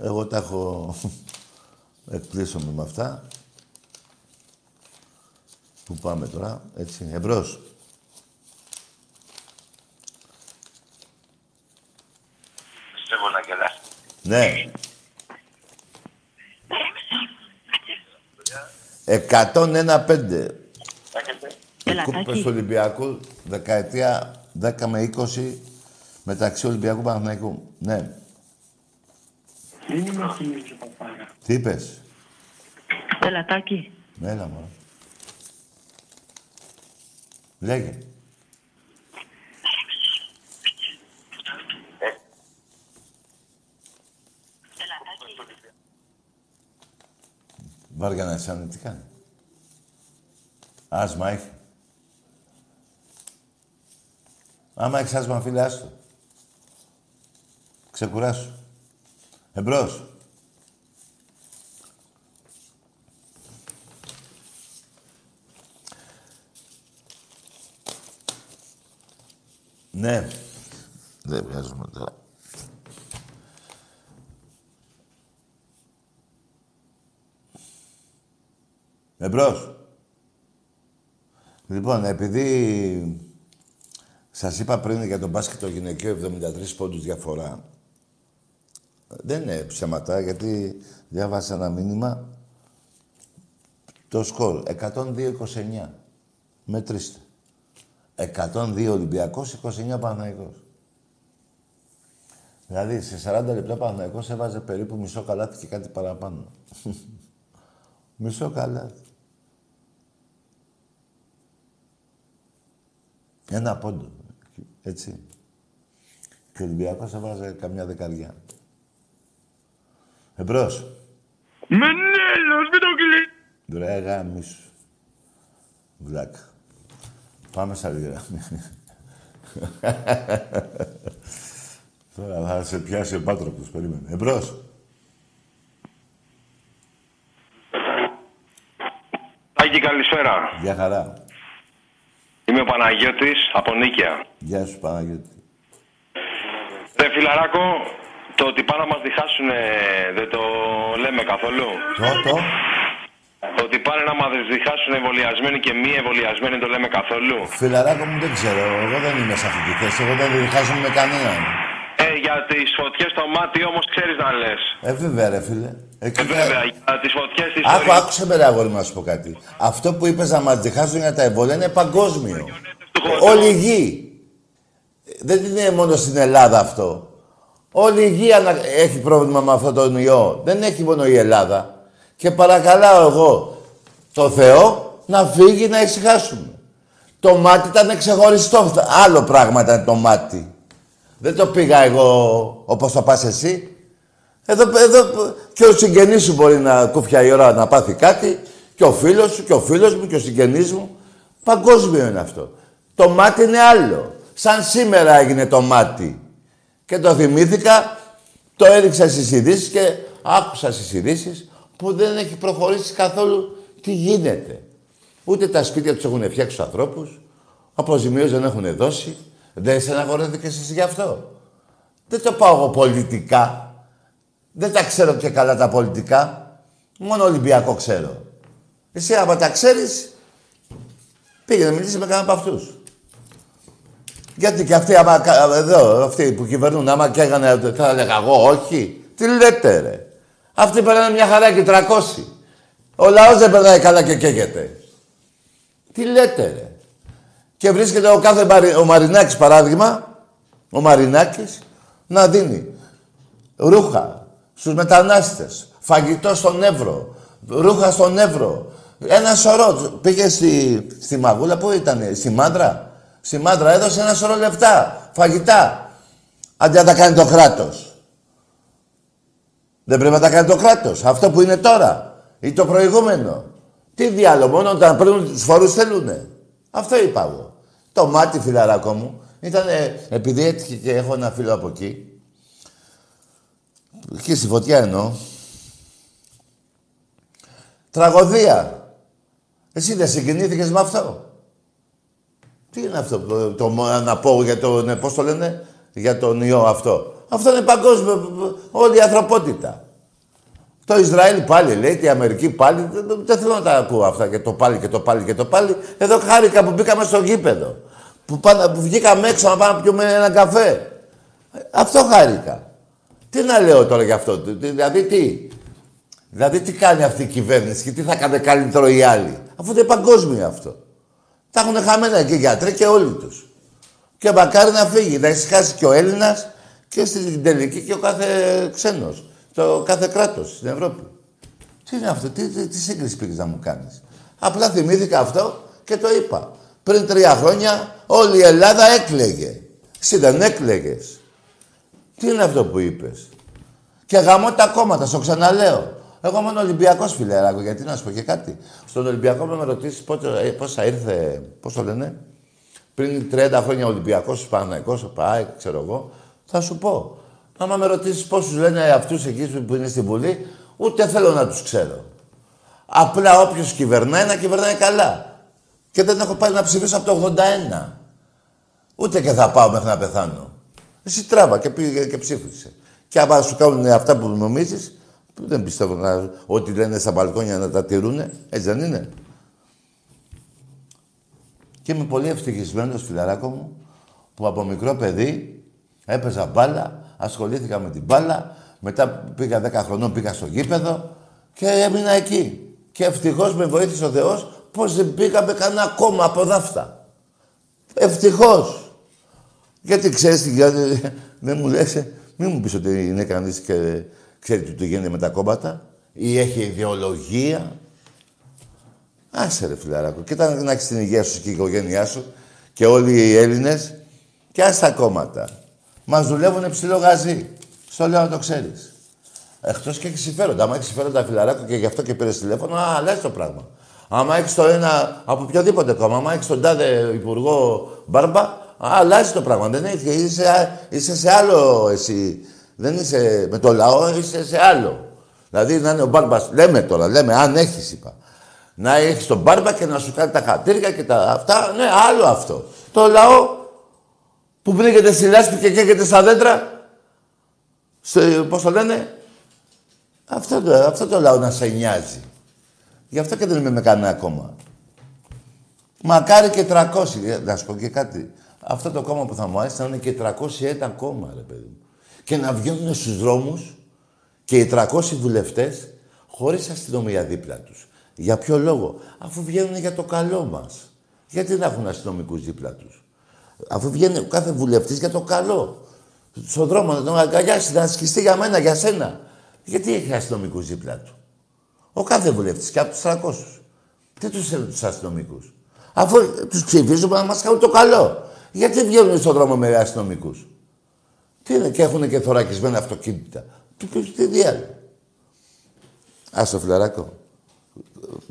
Εγώ τα έχω εκπλήσωμαι με αυτά. Πού πάμε τώρα, έτσι, εμπρός. Πιστεύω να γελάς. Ναι. 101-5. Ελατάκι. Κούπες του Ολυμπιακού, δεκαετία 10 με 20, μεταξύ Ολυμπιακού Παναθηναϊκού. Ναι. Τι είπες; Ελατάκι. Έλα, μωρέ. Λέγε. Βάρια να αισθάνεται τι κάνει. Άσμα έχει. Άμα έχεις άσμα, φίλε, άστο. Ξεκουράσου. Εμπρός. Ναι. Δεν βγάζουμε τώρα. Εμπρός. Λοιπόν, επειδή σας είπα πριν για τον μπάσκετ το γυναικείο 73 πόντους διαφορά. Δεν είναι ψέματα, γιατί διάβασα ένα μήνυμα. Το σκορ 102-29. Μετρήστε. 102 Ολυμπιακός, 29 Παναθηναϊκός. Δηλαδή, σε 40 λεπτά Παναθηναϊκός έβαζε περίπου μισό καλάθι και κάτι παραπάνω. μισό καλάθι. Ένα πόντο. Έτσι. Και ο Ολυμπιακός έβαζε καμιά δεκαριά. Εμπρός. Μενέλος, μην το κλείνει. Ρε γάμισου. Βλάκα. Πάμε σε άλλη γραμμή. Τώρα θα σε πιάσει ο Πάτροπος, περίμενε. Εμπρός. Τάκη, καλησπέρα. Γεια χαρά. Είμαι ο Παναγιώτης από Νίκαια. Γεια σου Παναγιώτη. Ρε φιλαράκο, το ότι πάνε να μας διχάσουν δεν το λέμε καθόλου; Το, το. Το ότι πάνε να μας διχάσουν εμβολιασμένοι και μη εμβολιασμένοι το λέμε καθόλου; Φιλαράκο μου δεν ξέρω. Εγώ δεν είμαι σε αυτή τη θέση. Εγώ δεν διχάζομαι με κανέναν. Ε, για τις φωτιές στο μάτι όμως ξέρεις να λες. Ε, βέβαια ρε φίλε. Εκεί Ε, πέρα- βέβαια, για τις φωτιές της Άκου, ιστορίας άκουσε με ρε αγόρι μου να σου πω κάτι. Αυτό που είπες να μας διχάσουν για τα εμβόλια είναι παγκόσμιο. του χωριού. Όλη η γη. Δεν είναι μόνο στην Ελλάδα αυτό. Όλη η γη ανα- έχει πρόβλημα με αυτό τον ιό. Δεν έχει μόνο η Ελλάδα. Και παρακαλάω εγώ το Θεό να φύγει να ησυχάσουμε. Το μάτι ήταν ξεχωριστό. Άλλο πράγμα ήταν το μάτι. Δεν το πήγα εγώ όπως το πας εσύ. Εδώ, εδώ και ο συγγενής σου μπορεί να κούφια η ώρα να πάθει κάτι και ο φίλος σου και ο φίλος μου και ο συγγενής μου. Παγκόσμιο είναι αυτό. Το μάτι είναι άλλο. Σαν σήμερα έγινε το μάτι. Και το θυμήθηκα, το έδειξα στις ειδήσεις και άκουσα στις ειδήσεις που δεν έχει προχωρήσει καθόλου τι γίνεται. Ούτε τα σπίτια τους έχουν φτιάξει τους ανθρώπους, αποζημίωση δεν έχουν δώσει. Δεν στεναχωρέθηκες εσύ γι' αυτό. Δεν το πάω εγώ πολιτικά. Δεν τα ξέρω και καλά τα πολιτικά. Μόνο Ολυμπιακό ξέρω. Εσύ άμα τα ξέρεις, πήγαινε να μιλήσεις με κανέναν από αυτούς. Γιατί και αυτοί, άμα, κα- εδώ, αυτοί που κυβερνούν, άμα καίγανε, θα έλεγα εγώ όχι. Τι λέτε ρε. Αυτοί περνάνε μια χαρά και 300. Ο λαός δεν περνάει καλά και καίγεται. Τι λέτε ρε. Και βρίσκεται ο κάθε Μαρι... ο Μαρινάκης παράδειγμα, ο Μαρινάκης, να δίνει ρούχα στους μετανάστες, φαγητό στον Εύρο, ρούχα στον Εύρο. Ένα σωρό. Πήγε στη, στη Μαγούλα, πού ήταν, στη Μάντρα; Στη Μάντρα έδωσε ένα σωρό λεφτά, φαγητά. Αντί να τα κάνει το κράτος. Δεν πρέπει να τα κάνει το κράτος. Αυτό που είναι τώρα. Ή το προηγούμενο. Τι διάλογο, μόνο όταν παίρνουν τους φόρους θέλουνε. Αυτό είπα εγώ. Το μάτι, φιλαράκο μου, ήταν επειδή έτυχε και έχω ένα φίλο από εκεί. Εκεί στη φωτιά εννοώ. Τραγωδία. Εσύ δεν συγκινήθηκες με αυτό; Τι είναι αυτό το, το, να πω για το, ναι, πώς το λένε, για τον ιό αυτό; Αυτό είναι παγκόσμιο, όλη η ανθρωπότητα. Το Ισραήλ πάλι λέει, η Αμερική πάλι. Δεν, δεν θέλω να τα ακούω αυτά και το πάλι και το πάλι και το πάλι. Εδώ χάρηκα που μπήκαμε στο γήπεδο. Που, πάνε, που βγήκαμε έξω να πάμε να πιούμε ένα καφέ. Αυτό χάρηκα. Τι να λέω τώρα γι' αυτό. τι- Δηλαδή τι; Δηλαδή τι κάνει αυτή η κυβέρνηση και τι θα κάνει καλύτερο οι άλλοι; Αφού είναι παγκόσμιο αυτό. Τα έχουν χαμένα και οι γιατροί και όλοι τους. Και μακάρι να φύγει, να ησυχάσει και ο Έλληνας και στην τελική και ο κάθε ξένος. Το κάθε κράτος στην Ευρώπη. Τι είναι αυτό, τι, τι, τι σύγκριση πήγες να μου κάνεις; Απλά θυμήθηκα αυτό και το είπα. Πριν τρία χρόνια όλη η Ελλάδα έκλαιγε. Εσύ δεν έκλαιγες. Τι είναι αυτό που είπες; Και γαμώ τα κόμματα, στο ξαναλέω. Εγώ μόνο Ολυμπιακός φιλεράκο, γιατί να σου πω και κάτι. Στον Ολυμπιακό, με ρωτήσεις πόσα ήρθε, πώ το λένε, πριν 30 χρόνια Ολυμπιακός, Παναγικός, ο ΠΑΕ, ξέρω εγώ, θα σου πω. Άμα με ρωτήσεις πόσους λένε αυτούς εκεί που είναι στην Βουλή, ούτε θέλω να τους ξέρω. Απλά όποιος κυβερνάει, να κυβερνάει καλά. Και δεν έχω πάει να ψηφίσω από το 81. Ούτε και θα πάω μέχρι να πεθάνω. Εσύ τράβα και πήγε και ψήφισε. Και άμα σου κάνουν αυτά που νομίζεις, που δεν πιστεύω να, ότι λένε στα μπαλκόνια να τα τηρούνε. Έτσι δεν είναι. Και είμαι πολύ ευτυχισμένος, φιλαράκο μου, που από μικρό παιδί έπαιζα μπάλα, ασχολήθηκα με την μπάλα, μετά πήγα 10 χρονών, πήγα στο γήπεδο και έμεινα εκεί. Και ευτυχώς με βοήθησε ο Θεός πως δεν πήγα με κανένα κόμμα από δάφτα. Ευτυχώς. Γιατί ξέρεις, τι γίνεται, δεν μου λες, ε, μην μου πεις ότι είναι κανείς και ξέρει τι του γίνεται με τα κόμματα ή έχει ιδεολογία. Άσε ρε φιλαράκο, κοίτα να έχεις την υγεία σου και η οικογένειά σου και όλοι οι Έλληνες και άσε τα κόμματα. Μας δουλεύουν ψηλό γαζί. Στο λέω να το ξέρεις. Εκτός και έχει συμφέροντα. Άμα έχεις συμφέροντα φιλαράκο και γι' αυτό και πήρες τηλέφωνο, α, αλλάζει το πράγμα. Άμα έχεις το ένα από οποιοδήποτε κόμμα, άμα έχεις τον τάδε υπουργό Μπάρμπα, α, αλλάζει το πράγμα. Δεν έχει, είσαι, είσαι σε άλλο εσύ. Δεν είσαι με το λαό, είσαι σε άλλο. Δηλαδή να είναι ο Μπάρμπας, λέμε τώρα, λέμε, αν έχεις, είπα. Να έχεις τον Μπάρμπα και να σου κάνει τα χατήρια και τα αυτά, ναι, άλλο αυτό. Το λαό που πνίγεται στη λάσπη και καίγεται στα δέντρα, στο, πώς το λένε, αυτό το, αυτό το λαό να σε νοιάζει. Γι' αυτό και δεν είμαι με κανένα κόμμα. Μακάρι και 300. Ε, Να σου πω και κάτι. Αυτό το κόμμα που θα μου άρεσε να είναι και 301 κόμμα, ρε παιδί μου. Και να βγαίνουν στους δρόμους και οι 300 βουλευτές χωρίς αστυνομία δίπλα τους. Για ποιο λόγο; Αφού βγαίνουν για το καλό μας. Γιατί να έχουν αστυνομικούς δίπλα τους; Αφού βγαίνει ο κάθε βουλευτής για το καλό. Στον δρόμο να τον αγκαλιάσει, να ασκηστεί για μένα, για σένα. Γιατί έχει αστυνομικούς δίπλα του; Ο κάθε βουλευτής και από τους 300. Τι τους θέλουν τους αστυνομικούς; Αφού τους ψηφίζουμε να μας κάνουν το καλό. Γιατί βγαίνουν στον δρόμο με αστυνομικούς; Τι είναι, και έχουν και θωρακισμένα αυτοκίνητα. Τι, τι, τι διάλογο. Άστο φιλαράκο.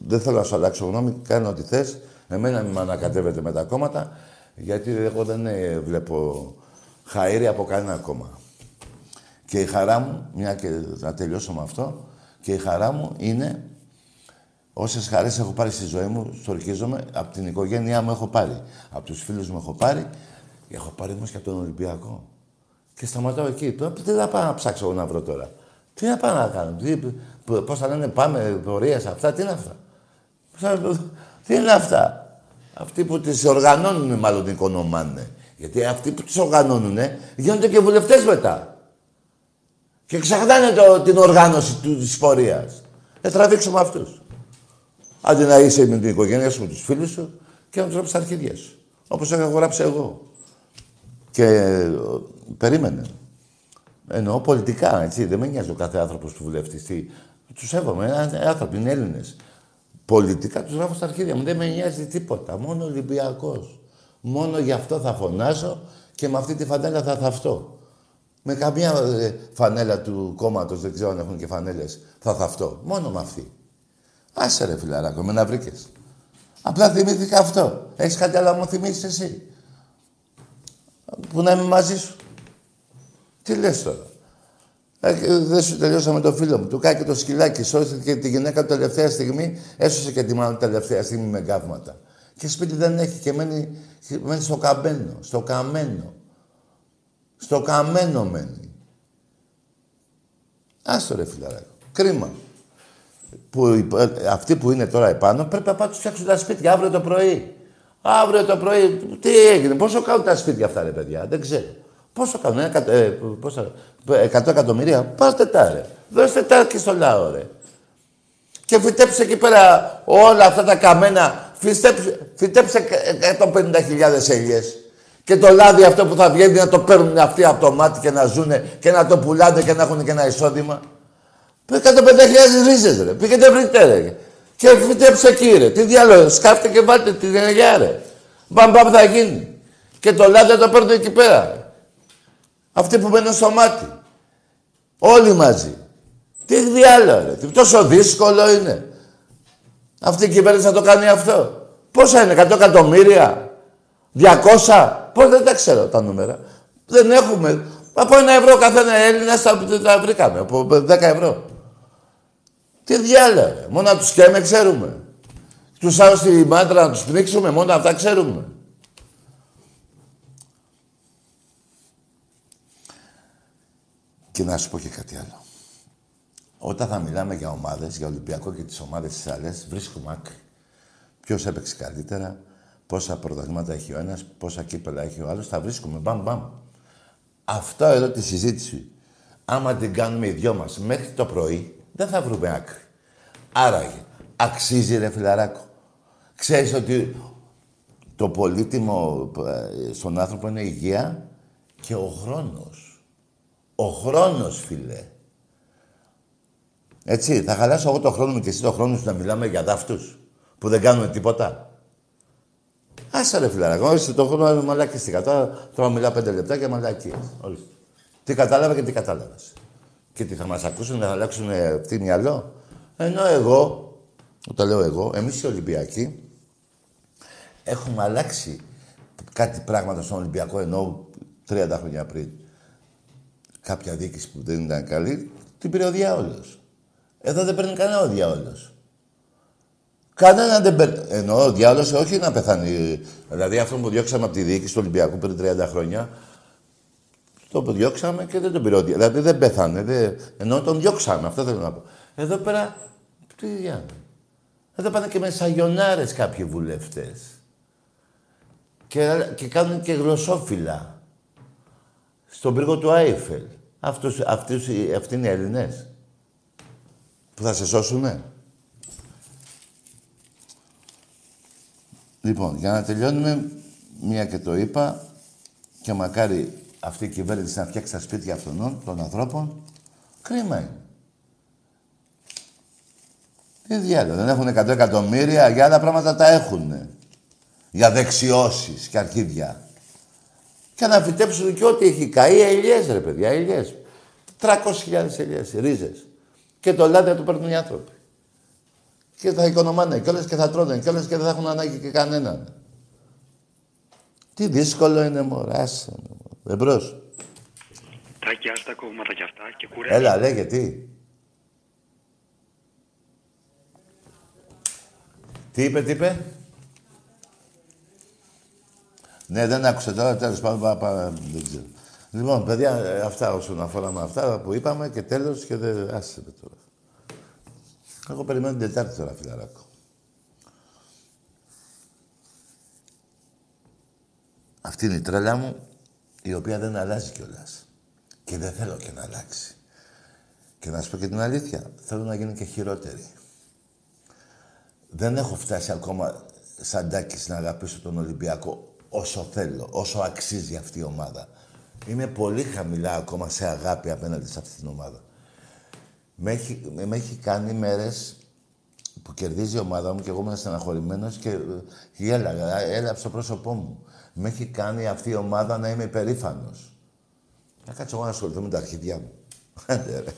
Δεν θέλω να σου αλλάξω γνώμη, κάνω ό,τι θες. Εμένα μην με ανακατεύετε με τα κόμματα, γιατί εγώ δεν ε, βλέπω χαΐρι από κανένα κόμμα. Και η χαρά μου, μια και να τελειώσω με αυτό, και η χαρά μου είναι όσες χαρές έχω πάρει στη ζωή μου, στορκίζομαι, από την οικογένειά μου έχω πάρει. Από τους φίλους μου έχω πάρει, έχω πάρει όμως και από τον Ολυμπιακό. Και σταματάω εκεί. Τώρα τι θα πάω να ψάξω εγώ να βρω τώρα; Τι να πάω να κάνω; Τι, πώς θα λένε πάμε πορείες αυτά. Τι είναι αυτά; Τι είναι αυτά; Αυτοί που τις οργανώνουν μάλλον οικονομάνε. Γιατί αυτοί που τις οργανώνουν γίνονται και βουλευτές μετά. Και ξεχνάνε το, την οργάνωση του, της πορείας. Ε, τραβήξουμε αυτούς. Αντί να είσαι με την οικογένεια σου, με τους φίλους σου και να τους ράψεις τα αρχίδια σου. Όπως έχω γράψει εγώ. Και ε, περίμενε. Εννοώ πολιτικά, έτσι. Δεν με νοιάζει ο κάθε άνθρωπος που βουλευτής. Τους σέβομαι. Είναι άνθρωποι, είναι Έλληνες. Πολιτικά τους γράφω στα αρχίδια μου. Δεν με νοιάζει τίποτα. Μόνο Ολυμπιακός. Μόνο γι' αυτό θα φωνάζω και με αυτή τη φανέλα θα θαυτώ. Με καμία ε, φανέλα του κόμματος, δεν ξέρω αν έχουν και φανέλες, θα θαυτώ. Μόνο με αυτή. Άσε ρε φιλαράκο, με να βρήκες. Απλά θυμήθηκα αυτό. Έχεις κάτι άλλο να μου θυμίσεις εσύ; Που να είμαι μαζί σου. Τι λες τώρα; Ε, δεν σου τελειώσα με το φίλο μου. Του κάνει και το σκυλάκι. Σώσε και τη γυναίκα του τελευταία στιγμή. Έσωσε και τη μάνα του τελευταία στιγμή με γκάβματα. Και σπίτι δεν έχει και μένει, μένει στο καμένο. Στο καμένο. Στο καμένο μένει. Άστο ρε φιλαράκο. Κρίμα. Που, οι- ε, αυτοί που είναι τώρα επάνω πρέπει να πάνε να τους φτιάξουν τα σπίτια αύριο το πρωί. Αύριο το πρωί, τι έγινε, πόσο κάνουν τα σπίτια αυτά ρε παιδιά, δεν ξέρω. Πόσο κάνουν, ένα, εκατο- ε, πόσα, 100 εκατομμύρια, πάστε τα ρε. Δώστε τα και στο λαό ρε. Και φυτέψε εκεί πέρα όλα αυτά τα καμένα, φυτέψε, φυτέψε 150.000 ελιές. Και το λάδι αυτό που θα βγαίνει να το παίρνουν αυτοί από το μάτι και να ζουνε και να το πουλάνε και να έχουν και ένα εισόδημα. 150.000 ρίζες ρε. Πήγαινε βρείτε ρε. Και φυτέψε εκεί ρε. Τι διάλογο. Σκάφτε και βάλτε την ενεργειά ρε. Μπαμ μπαμ θα γίνει. Και το λάδι θα το παίρνουν εκεί πέρα. Ρε. Αυτοί που μένουν στο μάτι. Όλοι μαζί. Τι διάλογο ρε. Τι τόσο δύσκολο είναι. Αυτή η κυβέρνηση θα το κάνει αυτό. Πόσα είναι, 100 εκατομμύρια, 200, πώς δεν τα ξέρω τα νούμερα. Δεν έχουμε. Από ένα ευρώ καθένα Έλληνα τα, τα βρήκαμε. Από 10 ευρώ. Τι διάλογο. ρε. Μόνο να τους καίμε ξέρουμε. Τους άλλους στη μάντρα να τους πνίξουμε, μόνο αυτά ξέρουμε. Και να σου πω και κάτι άλλο. Όταν θα μιλάμε για ομάδες, για Ολυμπιακό και τις ομάδες της άλλες, βρίσκουμε άκρη. Ποιος έπαιξε καλύτερα, πόσα πρωταθλήματα έχει ο ένας, πόσα κύπελα έχει ο άλλος, θα βρίσκουμε μπαμ μπαμ. Αυτό εδώ τη συζήτηση, άμα την κάνουμε οι δυο μας μέχρι το πρωί, δεν θα βρούμε άκρη. Άραγε, αξίζει ρε φιλαράκο. Ξέρεις ότι το πολύτιμο ε, στον άνθρωπο είναι η υγεία και ο χρόνος. Ο χρόνος, φίλε. Έτσι, θα χαλάσω εγώ το χρόνο μου και εσύ το χρόνο σου να μιλάμε για δάφτους που δεν κάνουν τίποτα. Άσε ρε φιλαράκο, όχι το χρόνο είναι μαλακίστηκα. Τώρα, τώρα μιλάω πέντε λεπτά και μαλακίες. Ορίστε. Τι κατάλαβα και τι κατάλαβες. Και τι θα μας ακούσουν, να αλλάξουν τι μυαλό. Ενώ εγώ, όταν λέω εγώ, εμείς οι Ολυμπιακοί, έχουμε αλλάξει κάτι πράγματα στον Ολυμπιακό, ενώ 30 χρόνια πριν. Κάποια διοίκηση που δεν ήταν καλή, την πήρε ο διάολος. Εδώ δεν παίρνει κανένα ο διάολος. Κανένα δεν παίρνει. Ενώ ο διάολος όχι να πεθάνει. Δηλαδή αυτό που διώξαμε από τη διοίκηση του Ολυμπιακού πριν 30 χρόνια, το που διώξαμε και δεν τον πήρε ο διάολος. Δηλαδή δεν πέθανε. Δεν... Ενώ τον διώξαμε, αυτό θέλω να πω. Εδώ πέρα, τι διάολο. Εδώ πάνε και με σαγιονάρες κάποιοι βουλευτές. Και, και κάνουν και γλωσσόφυλλα. Στον πύργο του Άιφελ. Αυτούς, αυτούς, αυτοί είναι οι Έλληνες. Που θα σε σώσουνε. Λοιπόν, για να τελειώνουμε, μία και το είπα, και μακάρι αυτή η κυβέρνηση να φτιάξει τα σπίτια αυτών των ανθρώπων, κρίμα είναι. Τι διάλογο, δεν έχουν 100 εκατομμύρια, για άλλα πράγματα τα έχουνε. Για δεξιώσεις και αρχίδια. Και να φυτέψουν και ό,τι έχει καεί, ελιές ρε παιδιά, ελιές. 300.000 ελιές, ρίζες. Και το λάδι θα το παίρνουν οι άνθρωποι. Και θα οικονομάνε κιόλας και θα τρώνε κιόλας και δεν θα έχουν ανάγκη και κανέναν. Τι δύσκολο είναι μωρά, άσε με, μωρά. Εμπρός. Τάκη, ας τα κόμματα κι αυτά και κουρέ. Έλα, λέγε, τι. Τι είπε, τι είπε; Ναι, δεν άκουσα τώρα, τέλος πάντων, πά, πά, δεν ξέρω. Λοιπόν, παιδιά, ε, αυτά όσον αφορά με αυτά που είπαμε και τέλος και δεν... Άσε με τώρα. Εγώ περιμένω την Τετάρτη τώρα, φιλαράκο. Αυτή είναι η τρέλα μου, η οποία δεν αλλάζει κιόλας. Και δεν θέλω και να αλλάξει. Και να σου πω και την αλήθεια, θέλω να γίνει και χειρότερη. Δεν έχω φτάσει ακόμα σαν Τάκης να αγαπήσω τον Ολυμπιακό όσο θέλω, όσο αξίζει αυτή η ομάδα. Είμαι πολύ χαμηλά ακόμα σε αγάπη απέναντι σε αυτή την ομάδα. Με έχει, με έχει κάνει μέρες που κερδίζει η ομάδα μου και εγώ ήμουν στεναχωρημένος και ε, γέλαγα, έλαψε στο πρόσωπό μου. Με έχει κάνει αυτή η ομάδα να είμαι περήφανος. Να κάτσω εγώ να ασχοληθώ με τα αρχίδια μου. Άντε, ρε.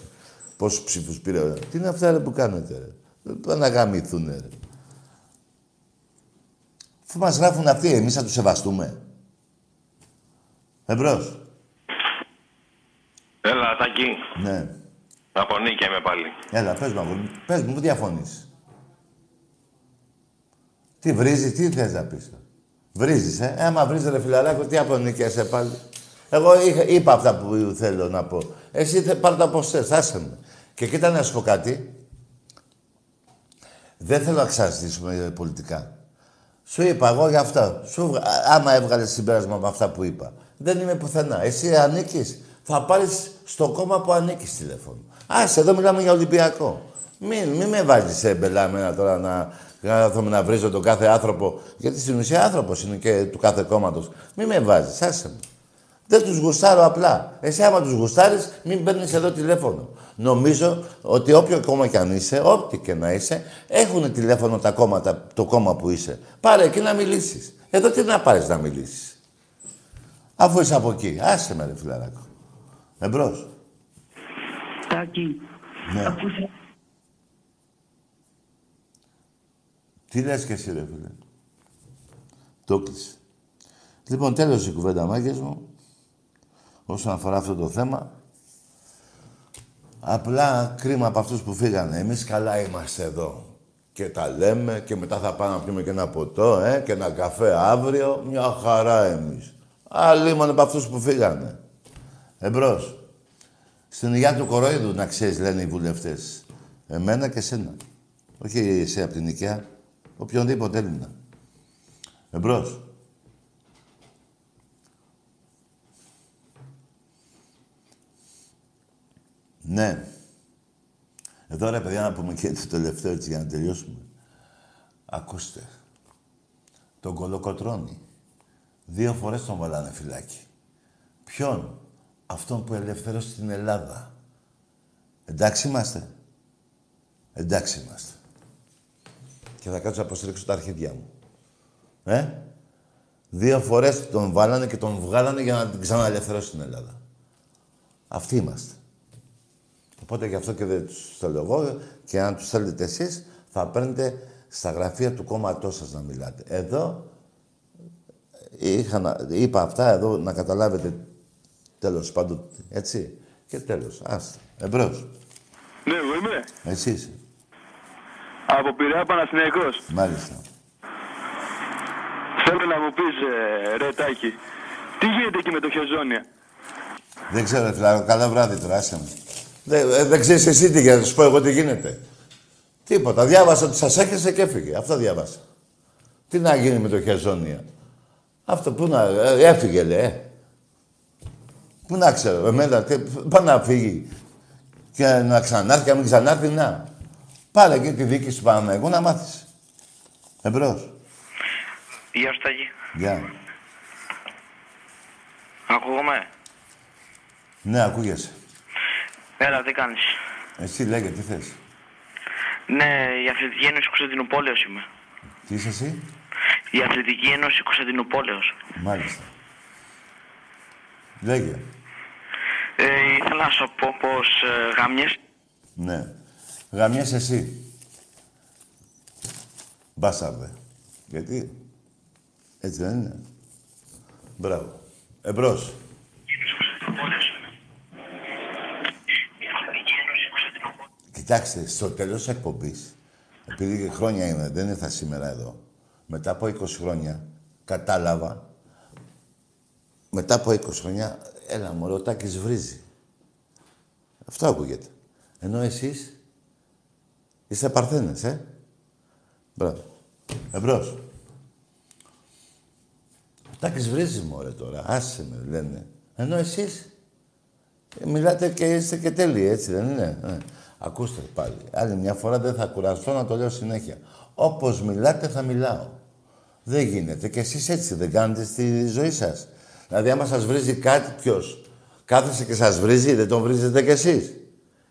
Πόσους ψήφους πήρε. ρε. Τι είναι αυτά ρε, που κάνετε, ρε; Πάνε να γαμηθούν, ρε. Αφού μας γράφουν αυτοί, εμείς θα τους σεβαστούμε. Εμπρός. Έλα, Τάκη. Ναι. Από νίκη είμαι πάλι. Έλα, πες μου, αγόρι μου. Πες μου, πού διαφωνείς. Τι βρίζεις, τι θες να πεις. Βρίζεις, ε; ε άμα βρίζεις ρε φιλαράκο, τι απονίκιασε πάλι. Εγώ είχα, είπα αυτά που θέλω να πω. Εσύ θε, πάρ' τα πώς θες, άσε με. Και κοίτα να σου πω κάτι. Δεν θέλω να ξαναζητήσουμε πολιτικά. Σου είπα εγώ για αυτά. Σου, βγα- α- άμα έβγαλες συμπέρασμα με αυτά που είπα. Δεν είμαι πουθενά. Εσύ ανήκεις. Θα πάρεις στο κόμμα που ανήκεις τηλέφωνο. Άσε, εδώ μιλάμε για Ολυμπιακό. Μην, μην με βάζεις σε μπελάμενα τώρα να, να κάθομαι να βρίζω τον κάθε άνθρωπο. Γιατί στην ουσία άνθρωπος είναι και του κάθε κόμματος. Μην με βάζεις, άσε με. Δεν τους γουστάρω απλά. Εσύ άμα τους γουστάρεις, μην παίρνεις εδώ τηλέφωνο. Νομίζω ότι όποιο κόμμα κι αν είσαι, ό,τι και να είσαι, έχουν τηλέφωνο τα κόμματα, το κόμμα που είσαι. Πάρε εκεί να μιλήσεις. Εδώ τι να πάρεις να μιλήσεις; Αφού είσαι από εκεί. Άσε με ρε φιλαράκο. Εμπρός. Τάκη. Ναι. Ακούσε. Τι λες και εσύ ρε φίλε. Το κλείσε. Λοιπόν, τέλος η κουβέντα μάγκες μου. Όσον αφορά αυτό το θέμα. Απλά κρίμα από αυτούς που φύγανε. Εμείς καλά είμαστε εδώ. Και τα λέμε και μετά θα πάμε να πιούμε και ένα ποτό, ε, και ένα καφέ αύριο. Μια χαρά εμείς. Άλλοι μόνο από αυτούς που φύγανε. Εμπρός. Στην υγεία του κορόιδου, να ξέρεις, λένε οι βουλευτές. Εμένα και σένα. Όχι εσύ από την οικία. Οποιονδήποτε Έλληνα. Εμπρός. Ναι. Εδώ ρε παιδιά να πούμε και το τελευταίο έτσι για να τελειώσουμε. Ακούστε. Τον κολοκοτρώνει. Δύο φορές τον βάλανε φυλάκι. Ποιον; Αυτόν που ελευθέρωσε την Ελλάδα. Εντάξει είμαστε; Εντάξει είμαστε. Και θα κάτσω να αποστρίξω τα αρχίδια μου. Ε; Δύο φορές τον βάλανε και τον βγάλανε για να την ξαναελευθερώσει την Ελλάδα. Αυτοί είμαστε. Οπότε γι' αυτό και δεν τους θέλω εγώ και αν τους θέλετε εσείς θα παίρνετε στα γραφεία του κόμματός σας να μιλάτε. Εδώ είχα να- είπα αυτά εδώ να καταλάβετε τέλος πάντων, έτσι. Και τέλος, άστα, εμπρός. Ναι, εγώ είμαι. Εσύ είσαι, Από Πειραιά Παναθηναϊκός. μάλιστα. Θέλω να μου πεις, ε, ρε Τάκη, τι γίνεται εκεί με το χεζόνια; Δεν ξέρω, ρε φιλάρω, καλό βράδυ τώρα, άσε με. Δεν, ε, δεν ξέρεις εσύ τι για να σου πω εγώ τι γίνεται. Τίποτα. Διάβασα ότι σας έχεσε και έφυγε. Αυτό διάβασα. Τι να γίνει με το χεζόνια. Αυτό που να... ε, έφυγε, λέει. ε. Πού να ξέρω, εμένα, τι, πάει να φύγει. Και να ξανάρθει, και να μην ξανάρθει, να. Πάρε εκεί τη δίκη σου Παναμαϊκού να μάθεις. Εμπρός. Γεια σου Τάκη. Γεια. Ακούγομαι; Ναι, ακούγεσαι. Έλα, τι κάνεις; Εσύ λέγε, τι θες; Ναι, η Αθλητική Ένωση Κωνσταντινούπολεως είμαι. Τι είσαι εσύ; Η Αθλητική Ένωση Κωνσταντινούπολεως. Μάλιστα. Λέγε. Ε, ήθελα να σου πω πως ε, γαμιές... Ναι. Γαμιέσαι εσύ. Μπάσαρδε. Γιατί; Έτσι δεν είναι. Μπράβο. Εμπρός. Κοιτάξτε, στο τέλος της εκπομπής, επειδή χρόνια είναι, δεν ήρθα σήμερα εδώ, μετά από 20 χρόνια, κατάλαβα, μετά από 20 χρόνια, έλα μωρό, ο Τάκης βρίζει. Αυτό ακούγεται. Ενώ εσείς είστε παρθένες, ε; Μπράβο. Εμπρός. Ο Τάκης βρίζει μωρέ τώρα. Άσε με, λένε. Ενώ εσείς ε, μιλάτε και είστε και τέλειοι, έτσι δεν είναι; Ε. Ακούστε πάλι. Άλλη μια φορά δεν θα κουραστώ να το λέω συνέχεια. Όπως μιλάτε θα μιλάω. Δεν γίνεται. Και εσείς έτσι δεν κάνετε στη ζωή σας. Δηλαδή, άμα σας βρίζει κάτι, ποιος; Κάθεσε και σας βρίζει, δεν τον βρίζετε κι εσείς.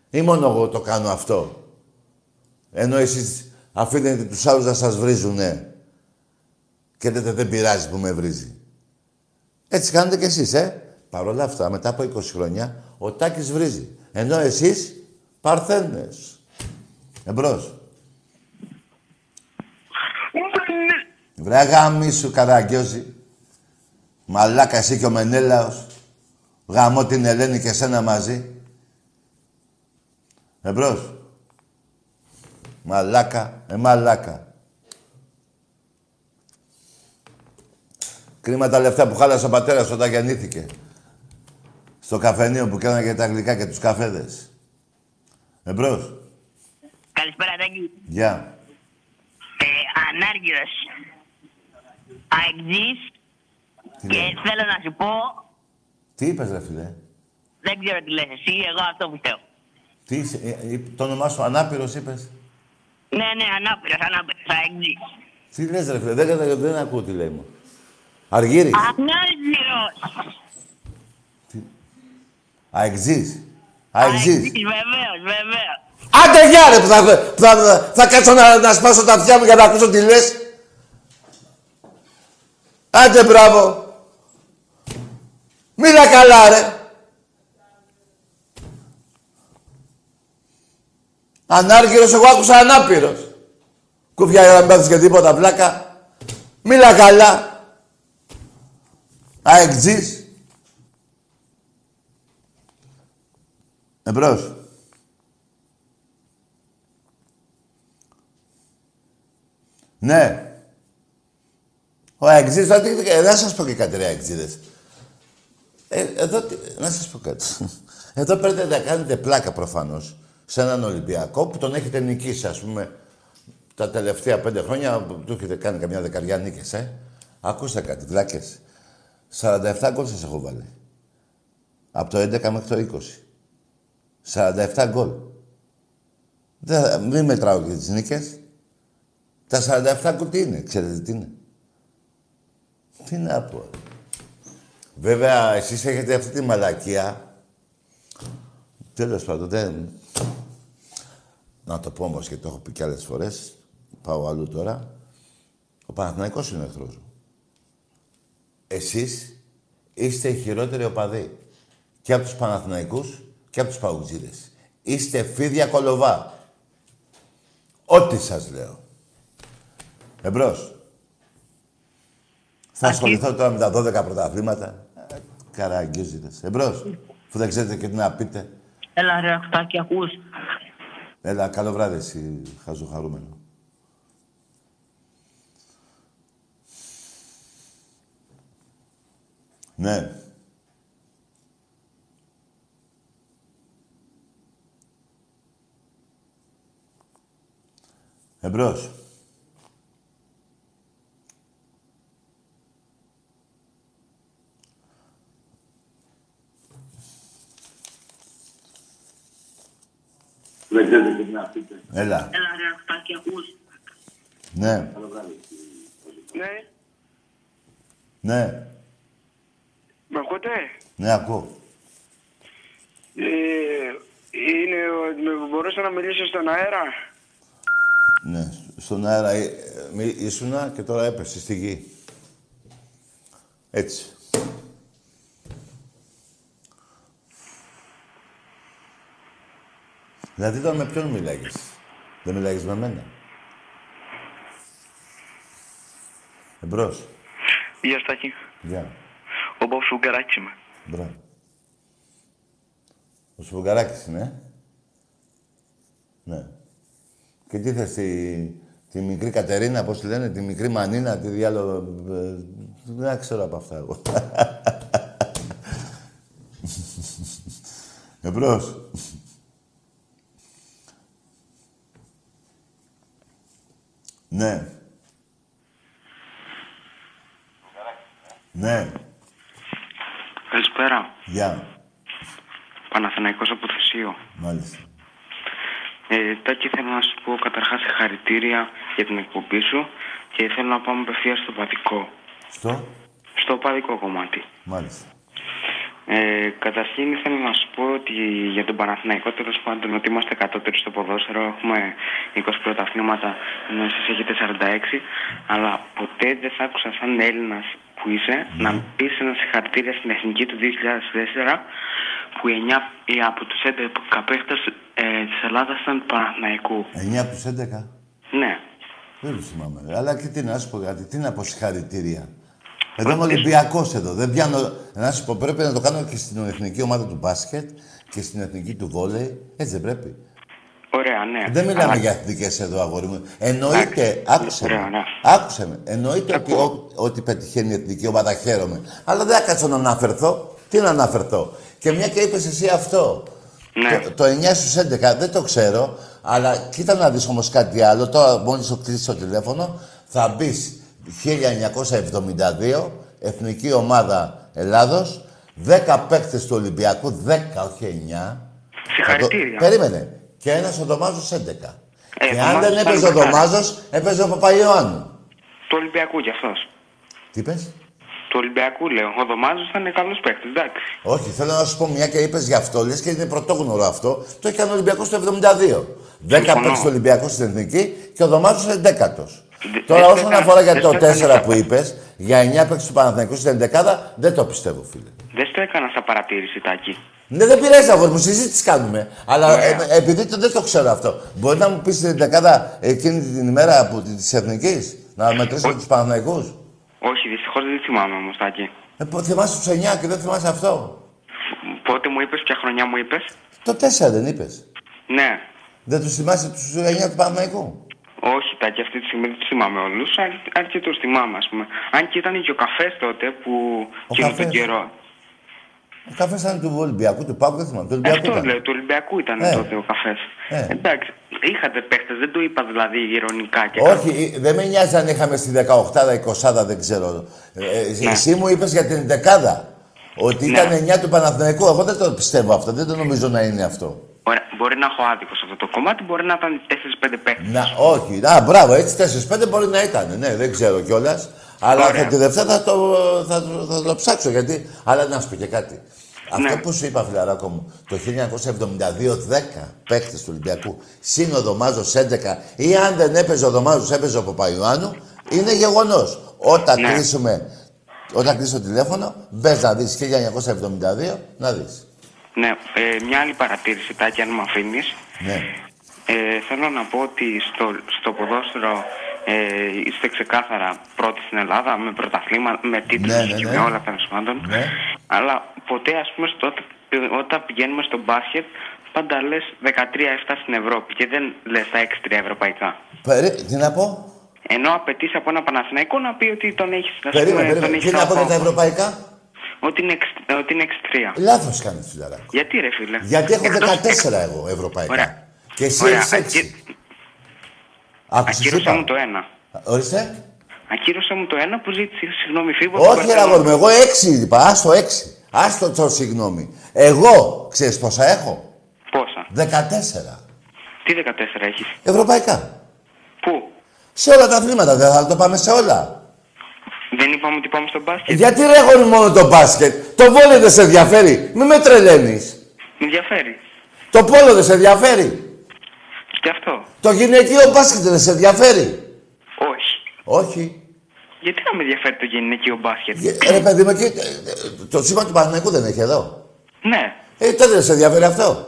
Ή μόνο εγώ το κάνω αυτό. Ενώ εσείς αφήνετε τους άλλους να σας βρίζουνε. Και λέτε δεν πειράζει που με βρίζει. Έτσι κάνετε κι εσείς, ε. Παρ' όλα αυτά, μετά από 20 χρόνια, ο Τάκης βρίζει. Ενώ εσείς, παρθένες. Εμπρός. Βρε γάμι σου, καραγκιόζη. Μαλάκα εσύ και ο Μενέλαος. Γαμώ την Ελένη και σένα μαζί. Εμπρός. Μαλάκα, ε μαλάκα. Κρίμα τα λεφτά που χάλασε ο πατέρας όταν γεννήθηκε. Στο καφενείο που κάνανε και τα γλυκά και τους καφέδες. Εμπρός. Καλησπέρα, Τάκη. Γεια. Ε, ανάργυρος. Αεξής. Τι Και λέει; θέλω να σου πω, Τι είπες, ρε φίλε; δεν ξέρω τι λες εσύ, εγώ αυτό πιστεύω. Τι είσαι, ε, ε, το όνομά σου ανάπηρος είπες; Ναι, ναι, ανάπηρος, ανάπηρος, αεξής. Τι λες ρε φίλε, δεν, δεν, δεν ακούω τι λέει μου. Αργύρης. Ανάργυρος. Αεξής. Αεξής. Βεβαίως, βεβαίως. Άντε γεια ρε που θα, που θα, θα, θα κάτσω να, να σπάσω τα αυτιά μου για να ακούσω τι λες. Άντε μπράβο. Μίλα καλά ρε. Ανάργυρος, εγώ άκουσα ανάπηρος. Κούφια για να μην πάθεις και τίποτα πλάκα. Μίλα καλά. Αεξής. Εμπρός. Ναι. Ο αεξής, θα τι- ε, να σας πω και κάτι ρε αεξίδες. Ε, εδώ, τι- να σας πω κάτι. Εδώ πρέπει να κάνετε πλάκα προφανώς σε έναν Ολυμπιακό που τον έχετε νικήσει, ας πούμε, τα τελευταία πέντε χρόνια που του έχετε κάνει καμιά δεκαριά νίκες, ε. Ακούστε κάτι, βλάκες. 47 γκολ σας έχω βάλει. Από το 11 μέχρι το 20. 47 γκολ. Δεν, μην μετράω και τις νίκες. Τα 47 γκολ τι είναι, ξέρετε τι είναι. Τι να πω. ρε. Βέβαια, εσείς έχετε αυτή τη μαλακία. Τέλος πάντων, δεν... Να το πω όμως και το έχω πει κι άλλες φορές. Πάω αλλού τώρα. Ο Παναθηναϊκός είναι ο εχθρός μου. Εσείς είστε οι χειρότεροι οπαδοί. Και από τους Παναθηναϊκούς και από τους Παουτζίδες. Είστε φίδια κολοβά. Ό,τι σας λέω. Εμπρός. Θα ασχοληθώ τώρα με τα 12 πρωταθλήματα. Ε, Καραγκιόζιδες. Εμπρός. Που δεν ξέρετε και τι να πείτε. Έλα ρε, Αχτάκη, ακούς. Έλα, καλό βράδυ εσύ, χαζοχαρούμενο. Ναι. Εμπρός. Δεν ξέρετε τι να πείτε. Έλα. Έλα ρε, Αχτάκη, ακούς. Ναι. Ναι, Ναι. με ακούτε; Ναι, ακούω. Ε, είναι, ο- με- μπορούσα να μιλήσω στον αέρα; Ναι. Στον αέρα ε, ε, μη- ήσουνα και τώρα έπεσε στη γη. Έτσι. Δηλαδή τώρα με ποιον μιλάγεις. Δεν μιλάγεις με μένα; Εμπρός. Γεια Στάκη. Γεια. Ο Μπόb Σουγκαράκης είμαι. Μπράβο. Ο Σφουγγαράκης είναι, ε; Ναι. Και τι θες, τη, τη μικρή Κατερίνα, πώς τη λένε, τη μικρή Μανίνα, τη διάλο... ε, Δεν ξέρω από αυτά εγώ. Εμπρός. Ναι. Ναι. Καλησπέρα. Γεια. Παναθηναϊκός από Θεσίο. Μάλιστα. Ε, Τάκη, θέλω να σου πω καταρχάς συγχαρητήρια για την εκπομπή σου και θέλω να πάμε απευθείας στο παδικό. Στο; Στο παδικό κομμάτι. Μάλιστα. Ε, καταρχήν ήθελα να σου πω ότι για τον Παναθηναϊκό τέλος πάντων ότι είμαστε κατώτεροι στο ποδόσφαιρο. Έχουμε 20 πρωταθλήματα ενώ εσείς έχετε 46. Αλλά ποτέ δεν θα άκουσα σαν Έλληνας που είσαι να πεις ένα συγχαρητήρια στην εθνική του 2004 που 9 οι από τους 11 παίχτες ε, της Ελλάδας ήταν του Παναθηναϊκού. 9 από τους 11. Ναι. Δεν το θυμάμαι. ρε. Αλλά και τι να σου πω κάτι, τι να πω συγχαρητήρια. Εδώ είμαι Ολυμπιακός εδώ. Δεν πιάνω. Να σου πω, πρέπει να το κάνω και στην εθνική ομάδα του μπάσκετ και στην εθνική του βόλεϊ. Έτσι δεν πρέπει. Ωραία, ναι. Δεν μιλάμε Αλλά- για εθνικές εδώ, αγόρι μου. Εννοείται, Εντάξει. άκουσε Ωραία, με. ναι. Άκουσε με. Εννοείται ότι ό- ό,τι πετυχαίνει η εθνική ομάδα χαίρομαι. Αλλά δεν θα κάτσω να αναφερθώ. Τι να αναφερθώ. Και μια και είπες εσύ αυτό. Ναι. Το, το 9 στους 11 δεν το ξέρω, αλλά κοίτα να δεις όμως κάτι άλλο. Τώρα, μόλις σου κλείσεις το τηλέφωνο, θα μπεις 1972, Εθνική Ομάδα Ελλάδος, 10 παίκτες του Ολυμπιακού, 10 όχι 9. Συγχαρητήρια. Περίμενε. Και ένας ο Ντομάζος 11. Ε, και ο αν δεν Ντομάζος έπαιζε ο ήταν Ντομάζος, έπαιζε ο Παπαϊωάννου. Του Ολυμπιακού κι αυτός. Τι είπες; Του Ολυμπιακού λέω. Ο Δωμάζο ήταν καλός παίκτης, εντάξει. Όχι, θέλω να σου πω μια και είπες γι' αυτό, λες και είναι πρωτόγνωρο αυτό. Το έκανε ο Ολυμπιακός το 72. Δέκα Συμφωνώ. παίξει ο Ολυμπιακός στην εθνική και ο Δωμάζο είναι δέκατος. Δε- Τώρα, δεν όσον το αφορά έκανε- για το δεν το έκανε 4 σαν- που είπες, για 9 παίξει του Παναθηναϊκού στην 11 δεν το πιστεύω, φίλε. Δεν στο έκανα σαν παρατήρηση, Τάκη. Ναι, δεν πειράζει, αγόρι μου, συζήτηση κάνουμε. Αλλά Ωραία. ε, επειδή το, δεν το ξέρω αυτό, μπορεί να μου πεις την δεκάδα εκείνη την ημέρα της εθνικής, να μετρήσουμε τους Παναθηναϊκούς; Όχι, δυστυχώς δεν θυμάμαι όμως, Τάκη. Ε, πο- θυμάσαι τους 9 και δεν θυμάσαι αυτό; Πότε μου είπες, ποια χρονιά μου είπες; Το 4 δεν είπες. Ναι. Δεν τους θυμάσαι τους 9 του Παναθηναϊκού; Όχι, Τάκη, αυτή τη στιγμή δεν τους θυμάμαι όλους. Αρκετούς θυμάμαι, ας πούμε. Αν και ήταν και ο καφές τότε που. Ο εκείνο τον καφές. καιρό. Ο καφές ήταν του Ολυμπιακού, του Πάκου, δεν θυμάμαι. Του Ολυμπιακού. Αυτό ήταν. λέω, του Ολυμπιακού ήταν Ε. τότε ο καφές. Ε. Εντάξει, είχατε παίχτες, δεν το είπα δηλαδή ηρωνικά και Όχι, ε, δεν με νοιάζει αν είχαμε στη 18η, 20η, δεν ξέρω. Ε, ε, Ναι. Εσύ μου είπες για την δεκάδα. Ότι Ναι. ήταν 9 του Παναθηναϊκού. Εγώ δεν το πιστεύω αυτό. Δεν το νομίζω να είναι αυτό. Ωραία, μπορεί να έχω άδικο σε αυτό το κομμάτι, μπορεί να ήταν 4-5 παίχτες. Να, όχι. Α, μπράβο, έτσι 4-5 μπορεί να ήταν. Ναι, δεν ξέρω κιόλας. Αλλά Ωραία. θα, τη Δευτέρα θα το, θα, το- θα το ψάξω γιατί. Αλλά να σου πω και κάτι. Αυτό Ναι. που σου είπα, φιλαράκο μου, το 1972 10 παίκτες του Ολυμπιακού, συν ο Δωμάζο 11, ή αν δεν έπαιζε ο Δωμάζος, έπαιζε ο Παπαϊωάννου, είναι γεγονός. Όταν Ναι. κλείσουμε, όταν κλείσει το τηλέφωνο, μπες να δεις 1972, να δεις. Ναι, ε, μια άλλη παρατήρηση, Τάκη, αν μου αφήνεις. Ναι. Ε, θέλω να πω ότι στο, στο ποδόσφαιρο ε, είστε ξεκάθαρα πρώτοι στην Ελλάδα με πρωταθλήμα, με τίτλους Ναι, ναι, και ναι. με όλα τέλο πάντων. Ναι. Αλλά ποτέ, ας πούμε, στο, όταν πηγαίνουμε στο μπάσκετ, πάντα λες 13-7 στην Ευρώπη και δεν λες τα 6-3 ευρωπαϊκά. Περί... Τι να πω, Ενώ απαιτείς από ένα Παναθηναϊκό να πει ότι τον έχεις περίμενε, περίμενε. Τι να πω για τα ευρωπαϊκά; Ότι είναι, εξ- ότι είναι 6-3. Λάθος κάνεις, φιλαράκο. Γιατί ρε φίλε; Γιατί έχω Εκτός- 14 εγώ ευρωπαϊκά. Ωραία. Και εσύ Ωραία, έχεις ακύ- 6. Άκουσες τι Ακύρωσα είπα. μου το ένα. Ορίστε. Ακύρωσε μου το ένα που ζήτησε συγγνώμη φίβο. Όχι, ρε αγόρι μου, εγώ 6 είπα. Άστο 6. Άστο το συγγνώμη. Εγώ, ξέρεις πόσα έχω; Πόσα; 14. Τι 14 έχεις; Ευρωπαϊκά. Πού; Σε όλα τα αθλήματα, δεν θα το πάμε σε όλα. Δεν είπαμε ότι πάμε στο μπάσκετ. Γιατί ρε αγόρι μόνο το μπάσκετ; Το βόλιο δεν σε ενδιαφέρει. Μη με τρελαίνεις. Με ενδιαφέρει. Το πόλο δεν σε ενδιαφέρει. Και αυτό. Το γυναικείο μπάσκετ δεν σε ενδιαφέρει; Όχι. Όχι. Γιατί να με ενδιαφέρει το γυναικείο μπάσκετ; Ε, Ρε παιδί μου, εκεί, ε, ε, το σήμα του Παναγικού δεν έχει εδώ. Ναι. Ε, τότε δεν σε ενδιαφέρει αυτό;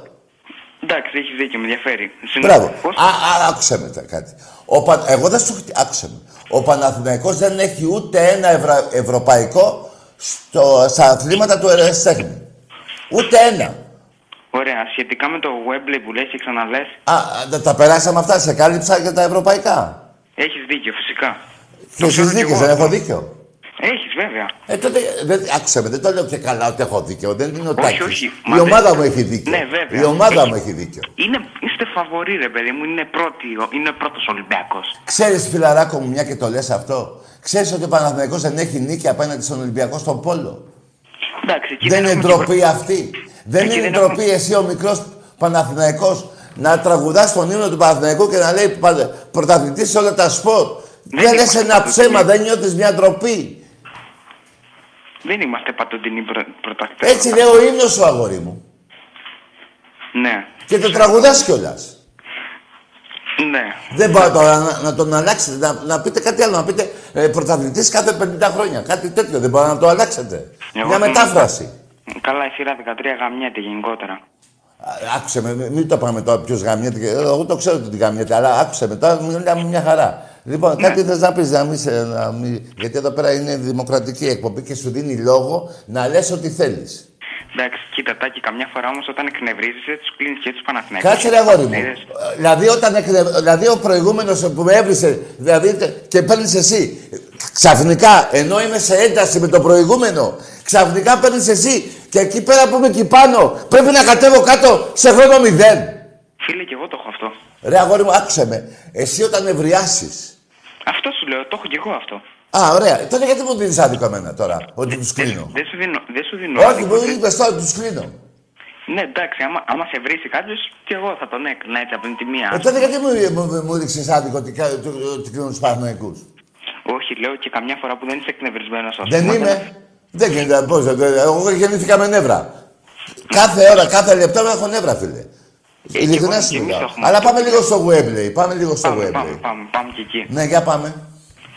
Εντάξει, έχει δίκιο, με ενδιαφέρει. Συν- Μπράβο. Πώς; Α, α, άκουσε με τα- κάτι. Ο Πα... Εγώ δεν σου χτι- άκουσε με. Ο Παναθηναϊκός δεν έχει ούτε ένα ευρα... ευρωπαϊκό στο... στα αθλήματα του ερασιτέχνη. Ούτε ένα. Ωραία. Σχετικά με το Webley που λες και ξαναλες, Α, α, τα- τα περάσαμε αυτά, σε κάλυψα για τα ευρωπαϊκά. έχεις δίκιο φυσικά. Και εσείς δίκιο, δεν έχω δίκιο. Έχεις βέβαια. Ε, τότε, δεν, άκουσε με, δεν το λέω και καλά ότι έχω δίκιο. Δεν είναι ο Όχι, Τάκης. όχι, Η μα ομάδα δεν- μου έχει δίκιο. Ναι, βέβαια. Η ομάδα Έχει- μου έχει δίκιο. Είναι, είστε φαβοροί ρε παιδί μου, είναι, πρώτη, είναι πρώτος Ολυμπιακός. Ξέρεις φιλαράκο μου, μια και το λες αυτό. Ξέρεις ότι ο Παναθηναϊκός δεν έχει νίκη απέναντι στον Ολυμπιακό στον Πόλο; Εντάξει, εκεί Δεν είναι έχουμε ντροπή και- αυτή. Δεν Εκεί είναι δεν ντροπή εσύ ο μικρός Παναθηναϊκός να τραγουδάς τον ύμνο του Παναθηναϊκού και να λέει πα- πρωταθλητής σε όλα τα σπορ. Δεν λες είμαστε ένα πρωταθλητές. ψέμα, δεν νιώθεις μια ντροπή. Δεν είμαστε παντοτινοί πρω, πρωταθλητές. Έτσι λέει ο ύμνος σου, αγόρι μου. Ναι. Και το τραγουδάς κιόλας. Ναι. Δεν πάω τώρα να, να τον αλλάξετε, να, να πείτε κάτι άλλο, να πείτε ε, πρωταθλητής κάθε 50 χρόνια. Κάτι τέτοιο, δεν μπορεί να το αλλάξετε. Εγώ Μια θέλω- μετάφραση. Καλά, η σειρά 13 γαμιέται γενικότερα. Α, Άκουσε με, μην- μην το πάμε τώρα ποιος γαμιέται. και- Εγώ το ξέρω ότι γαμιέται, αλλά άκουσε με τώρα, μιλάμε μια χαρά. Λοιπόν, κάτι θες να πεις, να μην, σε- να μην- γιατί εδώ πέρα είναι δημοκρατική εκπομπή και σου δίνει λόγο να λες ό,τι θέλεις. Εντάξει, κοίτα, τάκι, καμιά φορά όμως όταν εκνευρίζεσαι, τους κλείνεις και τους Παναθηναϊκούς. Κάτσε ρε αγόρι μου. Είδες; Ε, Δηλαδή, όταν εκνε... δηλαδή ο προηγούμενος που με έβρισε δηλαδή, τε- και παίρνεις εσύ ξαφνικά, ενώ είμαι σε ένταση με το προηγούμενο, ξαφνικά παίρνεις εσύ Και εκεί πέρα που είμαι εκεί πάνω, πρέπει να κατέβω κάτω σε χρόνο μηδέν. Φίλε, και εγώ το έχω αυτό. Ρε αγόρι μου, άκουσε με. Εσύ όταν νευριάσει. Αυτό σου λέω, το έχω και εγώ αυτό. Α, ωραία. Τότε γιατί μου δίνεις άδικο εμένα τώρα, ότι τους κλείνω; Δεν σου δίνω. Δεν σου δίνω Όχι, άδικο. μου είπες τώρα τους κλείνω. Ναι, εντάξει, άμα, άμα σε βρει κάποιος, και εγώ θα τον έκλεινα έτσι από την μία. Ε, τότε γιατί μου, μου, μου ρίξει άδικο ότι, κα- ότι, ότι κλείνω τους Παναθηναϊκούς; Όχι, λέω και καμιά φορά που δεν είσαι εκνευρισμένος, ας Δεν είμαι. Δεν γίνεται. Πώς δεν Εγώ γεννήθηκα με νεύρα. Κάθε ώρα, κάθε λεπτό έχω νεύρα, φίλε. Ειλικρινά σου εμείς μιλάω. έχουμε. Αλλά πάμε λίγο στο Webley. Πάμε λίγο στο Πάμε, Webley. πάμε, πάμε, πάμε και εκεί. Ναι, για πάμε.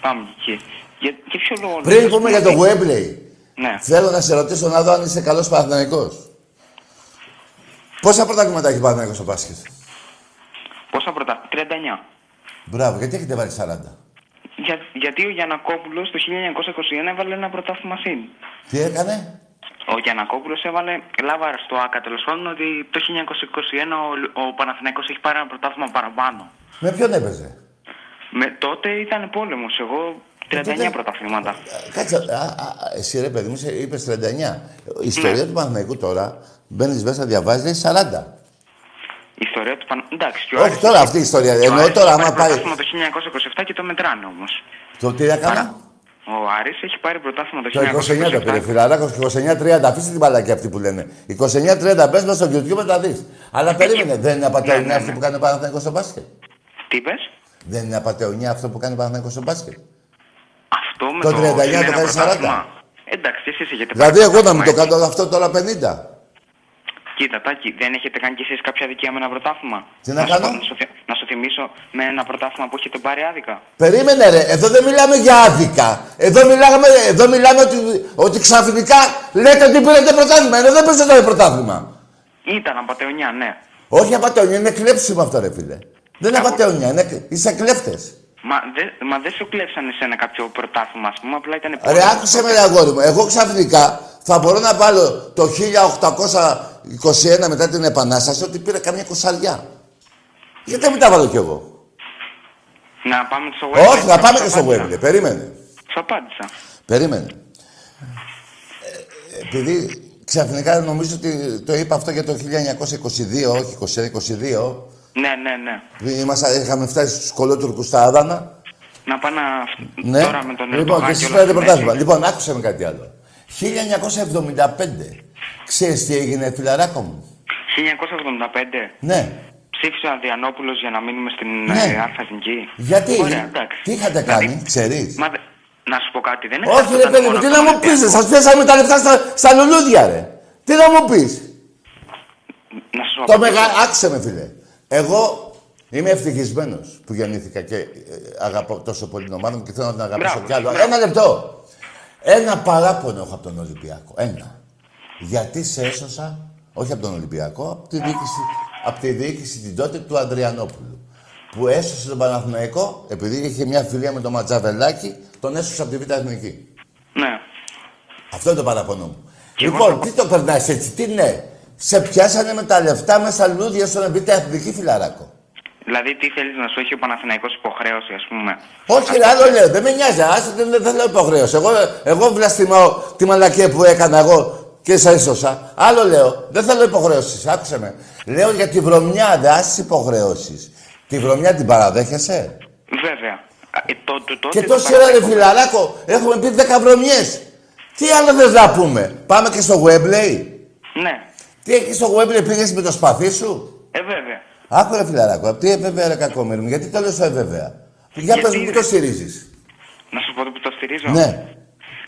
Πάμε και εκεί. Για, για ποιο λόγο. Πριν λες, πούμε για το Webley, Ναι. θέλω να σε ρωτήσω να δω αν είσαι καλός Παναθηναϊκός. Πόσα πρωτάθληματα έχει Παναθηναϊκός στο μπάσκετ; Πόσα πρώτα, 39. Μπράβο, γιατί έχετε βάλει 40. Για, γιατί ο Γιανακόπουλος το 1921 έβαλε ένα πρωτάθλημα συν. Τι έκανε; Ο Γιανακόπουλος έβαλε λάβαρ στο ΑΚΑ τέλος πάντων ότι το 1921 ο, ο Παναθηναϊκός έχει πάρει ένα πρωτάθλημα παραπάνω. Με ποιον έπαιζε; Με, τότε ήταν πόλεμος. Εγώ 39 τότε- πρωταθλήματα. Κάτσε, α, α, α, εσύ ρε παιδί μου, είπες 39. Η ιστορία του Παναθηναϊκού τώρα, μπαίνεις μέσα, διαβάζεις, 40. Η ιστορία του Πανα... Εντάξει, και ο Όχι Άρης τώρα έχει- αυτή η ιστορία. και ο Εννοώ Άρης τώρα, έχει άμα πάρει πάει. πρωτάθλημα το 1927 και το μετράνε όμως. Το τι έκανα. Ο Άρης έχει πάρει πρωτάθλημα το Το 29 το πήρε 1927. φιλαράκος και 29-30. Αφήστε την μπαλάκια αυτή που λένε. 29-30 πες στο YouTube να τα δεις. Αλλά περίμενε, δεν είναι απαταιωνιά ναι, αυτό ναι. που κάνει ο Παναθηναϊκός στο μπάσκετ; Τι είπες; Δεν είναι απαταιωνιά αυτό που κάνει ο Παναθηναϊκός στο μπάσκετ; Αυτό με Το το, 39 είναι το ένα κάνει 40. πρωτάθλημα. Εντάξει, εσείς έχετε Δηλαδή, πάρει εγώ να μου το πρωτάθλημα, κάνω αυτό τώρα 50. Κοίτα, Τάκη, δεν έχετε κάνει κι εσείς κάποια δικαία με ένα πρωτάθλημα; Τι να σου κάνω; πω- Να σου, θυ- να σου θυμίσω με ένα πρωτάθλημα που έχετε πάρει άδικα. Περίμενε ρε, εδώ δεν μιλάμε για άδικα. Εδώ μιλάμε, εδώ μιλάμε ότι, ότι ξαφνικά λέτε ότι πήρατε πρωτάθλημα. Ενώ δεν πήρατε πρωτάθλημα. Ήταν απαταιωνιά, ναι. Όχι απαταιωνιά, είναι κλέψιμο αυτό ρε φίλε. Δεν είναι απαταιωνιά, είναι, είσαι κλέφτες. Μα, δε, μα δεν σου κλέψανε σε ένα κάποιο πρωτάθλημα, ας πούμε, απλά ήταν Ρε, άκουσε με ρε αγόρι μου. Εγώ ξαφνικά θα μπορώ να βάλω το 1821 μετά την Επανάσταση ότι πήρα καμιά κοσαριά. Γιατί δεν μην τα βάλω κι εγώ; Να πάμε στο Wembley. Όχι, θα πάμε Σου και στο απάντησα. Webley. Περίμενε. Σου απάντησα. Περίμενε. Ε, επειδή ξαφνικά νομίζω ότι το είπα αυτό για το 1922, όχι 21-22. Ναι, ναι, ναι. Είμαστε, είχαμε φτάσει στους κολότουρκους στα Άδανα. Να πάω να... Ναι. τώρα με τον λοιπόν, Ερντογάν και εσείς όλα πήρατε στην πρωτάθλημα. μέση. Λοιπόν, άκουσε με κάτι άλλο. 1975. Ξέρεις τι έγινε, φιλαράκο μου; 1975. Ναι. Ψήφισε ο Αδριανόπουλος για να μείνουμε στην Ναι. ε, Αλφα Εθνική. Γιατί, Ωραία, εντάξει. τι είχατε κάνει, ξέρεις; Μα, δε- να σου πω κάτι, δεν είναι Όχι ρε παιδί μου, τι να μου πεις, ρε, σας πιάσαμε τα λεφτά στα, στα λουλούδια ρε. Τι να μου πεις; Να σου Το πω. μεγα... Άκουσε με φίλε. Εγώ είμαι ευτυχισμένος που γεννήθηκα και ε, αγαπώ τόσο πολύ την ομάδα μου και θέλω να την αγαπήσω Μπράβο, κι άλλο. μπράβο. Ένα λεπτό. Ένα παράπονο έχω από τον Ολυμπιακό. Ένα. Γιατί σε έσωσα, όχι από τον Ολυμπιακό, από τη διοίκηση, από τη διοίκηση την τότε του Ανδριανόπουλου. Που έσωσε τον Παναθηναϊκό, επειδή είχε μια φιλία με τον Ματζαβελάκη, τον έσωσε από τη Β' Εθνική. Ναι. Αυτό είναι το παραπονό μου. λοιπόν, τι το περνάει έτσι, τι ναι. Σε πιάσανε με τα λεφτά μέσα στα λουλούδια στον Β' Εθνική φιλαράκο. Δηλαδή, τι θέλεις να σου έχει ο Παναθηναϊκός υποχρέωση, ας πούμε; Όχι, ρε, άλλο λέω, δεν με νοιάζει. Άσε, δεν, δεν θέλω υποχρέωση. Εγώ, εγώ βλαστημάω τη μαλακία που έκανα εγώ και σα έσωσα. Άλλο λέω, δεν θέλω υποχρεώσεις. Άκουσε με. Λέω για τη βρωμιά, δεν άσε υποχρεώσεις. Τη βρωμιά την παραδέχεσαι; Βέβαια. Α, Ε, το, το, τότε Και το τόση ώρα, ρε παραδέχομαι. φιλαράκο, έχουμε πει 10 βρωμιές. Τι άλλο θες να πούμε; Πάμε και στο Webley. Ναι. Τι έχει στο Webley, πήγες με το σπαθί σου; Ε, βέβαια. Άκου ρε φιλαράκο, τι ε, βέβαια ρε κακόμοιρο μου, γιατί το λέω ε, βέβαια. Για Γιατί πες μου, πού το δεν- στηρίζεις. Να σου πω που το στηρίζω. Ναι.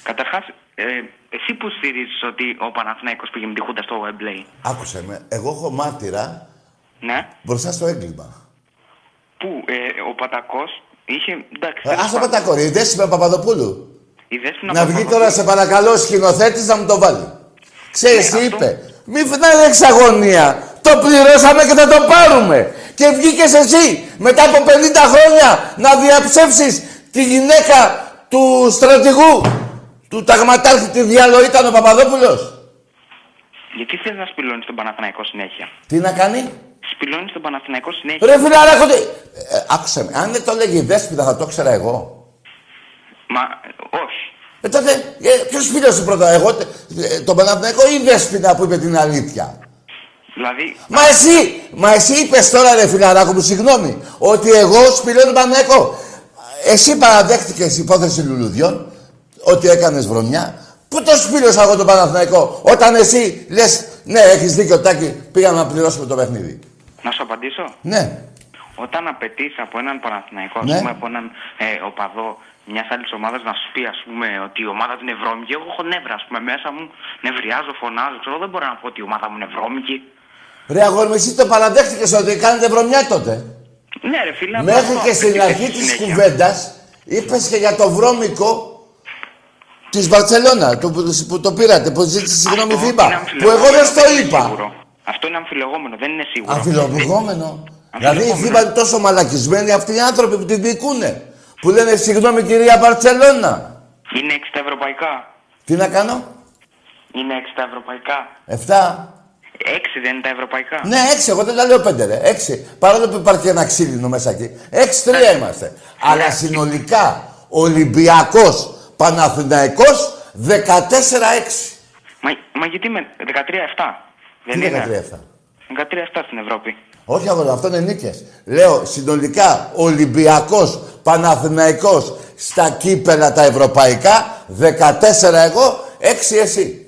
Καταρχάς, ε, εσύ που στηρίζεις ότι ο Παναθηναϊκός πήγε με τη Χούντα στο Wembley; Άκουσε με, εγώ έχω μάρτυρα Ναι. μπροστά στο έγκλημα. Που ε, ο Πατακός είχε... Εντάξει, Ε, τέλος Ας το πάντων. πατακόρι, η Δέσποινα Παπαδοπούλου. Η Δέσποινα Να βγει Παπαδοπούλου- τώρα σε παρακαλώ ο σκηνοθέτης να μου το βάλει. Ξέρεις Ναι, τι αυτό- είπε. Μη φνάει εξαγωνία. Το πληρώσαμε και θα το πάρουμε. Και βγήκες εσύ μετά από 50 χρόνια να διαψεύσεις τη γυναίκα του στρατηγού του ταγματάρχη τη διάλογο ήταν ο Παπαδόπουλος. Γιατί θες να σπηλώνεις τον Παναθηναϊκό συνέχεια; Τι να κάνει; Σπηλώνεις τον Παναθηναϊκό συνέχεια. Ρε φιλαράκο, τι... Ε, άκουσε με. Αν δεν το λέγει η Δέσποινα θα το ήξερα εγώ. Μα, όχι. Ε, τότε, ε, ποιος φίλος σου πρώτα, εγώ, ε, τον Παναθηναϊκό ή η Δέσποινα που είπε την αλήθεια; Δηλαδή, Μα εσύ, μα εσύ είπες τώρα ρε φιλαράκο μου, συγγνώμη, ότι εγώ σπηλώνω τον Παναθηναϊκό. Εσύ παραδέχτηκες υπόθεση λουλουδιών, ότι έκανες βρωμιά. Πού το σπήλωσα εγώ τον Παναθηναϊκό, όταν εσύ λες, ναι, έχεις δίκιο Τάκη, πήγαμε να πληρώσουμε το παιχνίδι. να σου απαντήσω. Ναι. Όταν απαιτείς από έναν Παναθηναϊκό, Ναι. ας πούμε, από έναν ε, οπαδό μιας άλλης ομάδας να σου πει, ας πούμε, ότι η ομάδα του είναι βρώμικη, εγώ έχω νεύρα, ας πούμε, μέσα μου, νευριάζω, φωνάζω, ξέρω, δεν μπορώ να πω ότι η ομάδα μου είναι βρώμικη. Ρε αγόρι μου, εσύ το παραδέχτηκες ότι κάνετε βρωμιά τότε. Ναι, ρε φίλε, Μέχρι αυτό και στην απαιτείται αρχή στη της συνέχεια. κουβέντας είπες και για το βρώμικο της Βαρτσελώνα, το, που, που το πήρατε, που ζήτησε συγγνώμη Αυτό Φίμπα, είναι που εγώ δεν στο είναι είπα. σίγουρο. Αυτό είναι αμφιλεγόμενο, δεν είναι σίγουρο. Αμφιλοπηγόμενο. Δηλαδή η Αμφιλεγόμενο. Φίμπα είναι τόσο μαλακισμένη αυτοί οι άνθρωποι που την δικούνε. Που λένε συγγνώμη κυρία Βαρτσελώνα. Είναι 6 τα ευρωπαϊκά. Τι να κάνω, Είναι 6 τα ευρωπαϊκά. 7. 6 δεν είναι τα ευρωπαϊκά. Ναι, έξι, εγώ δεν τα λέω πέντε, ρε. Έξι. Παρόλο που υπάρχει και ένα ξύλινο μέσα εκεί. Έξι, τρία είμαστε. Αλλά συνολικά Ολυμπιακός Παναθηναϊκός 14-6. Μα, μα γιατί με 13-7. Δεν Τι είναι. 13-7. 13-7 στην Ευρώπη. Όχι αγόρι, αυτό είναι νίκες. Λέω συνολικά Ολυμπιακός Παναθηναϊκός στα κύπελα τα ευρωπαϊκά 14 εγώ, 6 εσύ.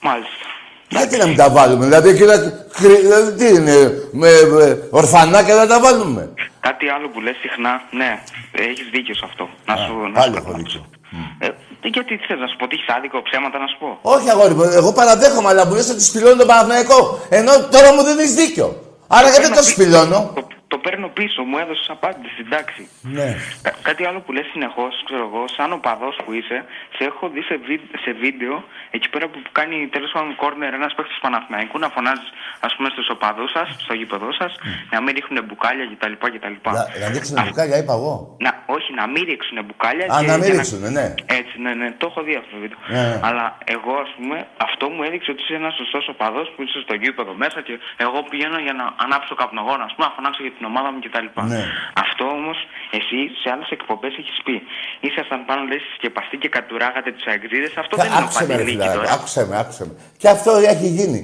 Μάλιστα. Γιατί να μην τα βάλουμε, δηλαδή, εκεί να... κρυ- δηλαδή τι είναι, με, με ορφανάκια να τα βάλουμε. Κάτι άλλο που λες συχνά, ναι, έχεις δίκιο σε αυτό. Να σου, να Πάλι σου έχω δίκιο. Ε, γιατί τι θες να σου πω, ότι έχεις άδικο, ψέματα να σου πω; Όχι αγόρι μου, εγώ παραδέχομαι, αλλά μου λες ότι σπηλώνω τον Παναθηναϊκό. Ενώ τώρα μου δίνεις δίκιο. Άρα γιατί το σπηλώνω; Το, το παίρνω πίσω, μου έδωσες απάντηση, εντάξει. Ναι. Κα- κάτι άλλο που λες συνεχώς, ξέρω εγώ, σαν οπαδός που είσαι, σε έχω δει σε, βι- σε βίντεο, εκεί πέρα που κάνει τέλος πάντων κόρνερ ένας παίκτης του Παναθηναϊκού, να φωνάζεις, ας πούμε, στους οπαδούς σας, στο γήπεδό σας, να μην ρίχνουν μπουκάλια κτλ. κτλ. Να, να δείξουν μπουκάλια, είπα εγώ. Να, όχι, να μην ρίξουν μπουκάλια. Α, και- να μην για ρίξουνε, ναι. Έτσι, ναι, ναι, το έχω δει αυτό το βίντεο. Ναι. Αλλά εγώ, ας πούμε, αυτό μου έδειξε ότι είσαι ένας σωστός οπαδός που είσαι στο γήπεδο μέσα και εγώ πηγαίνω για να ανάψω καπνογόνα, ας πούμε, να φωνάξω για την ομάδα μου κτλ. Ναι. Αυτό όμως, εσύ σε άλλες εκπομπές έχεις πει. Ήσασταν πάνω, λε, σκεπαστοί και κατουράγατε τους αεξίδε. Αυτό δεν είναι Άκουσε με, ρε οπαδηλίκη φιλαράκο, τώρα. άκουσε με, άκουσε με. Και αυτό έχει γίνει.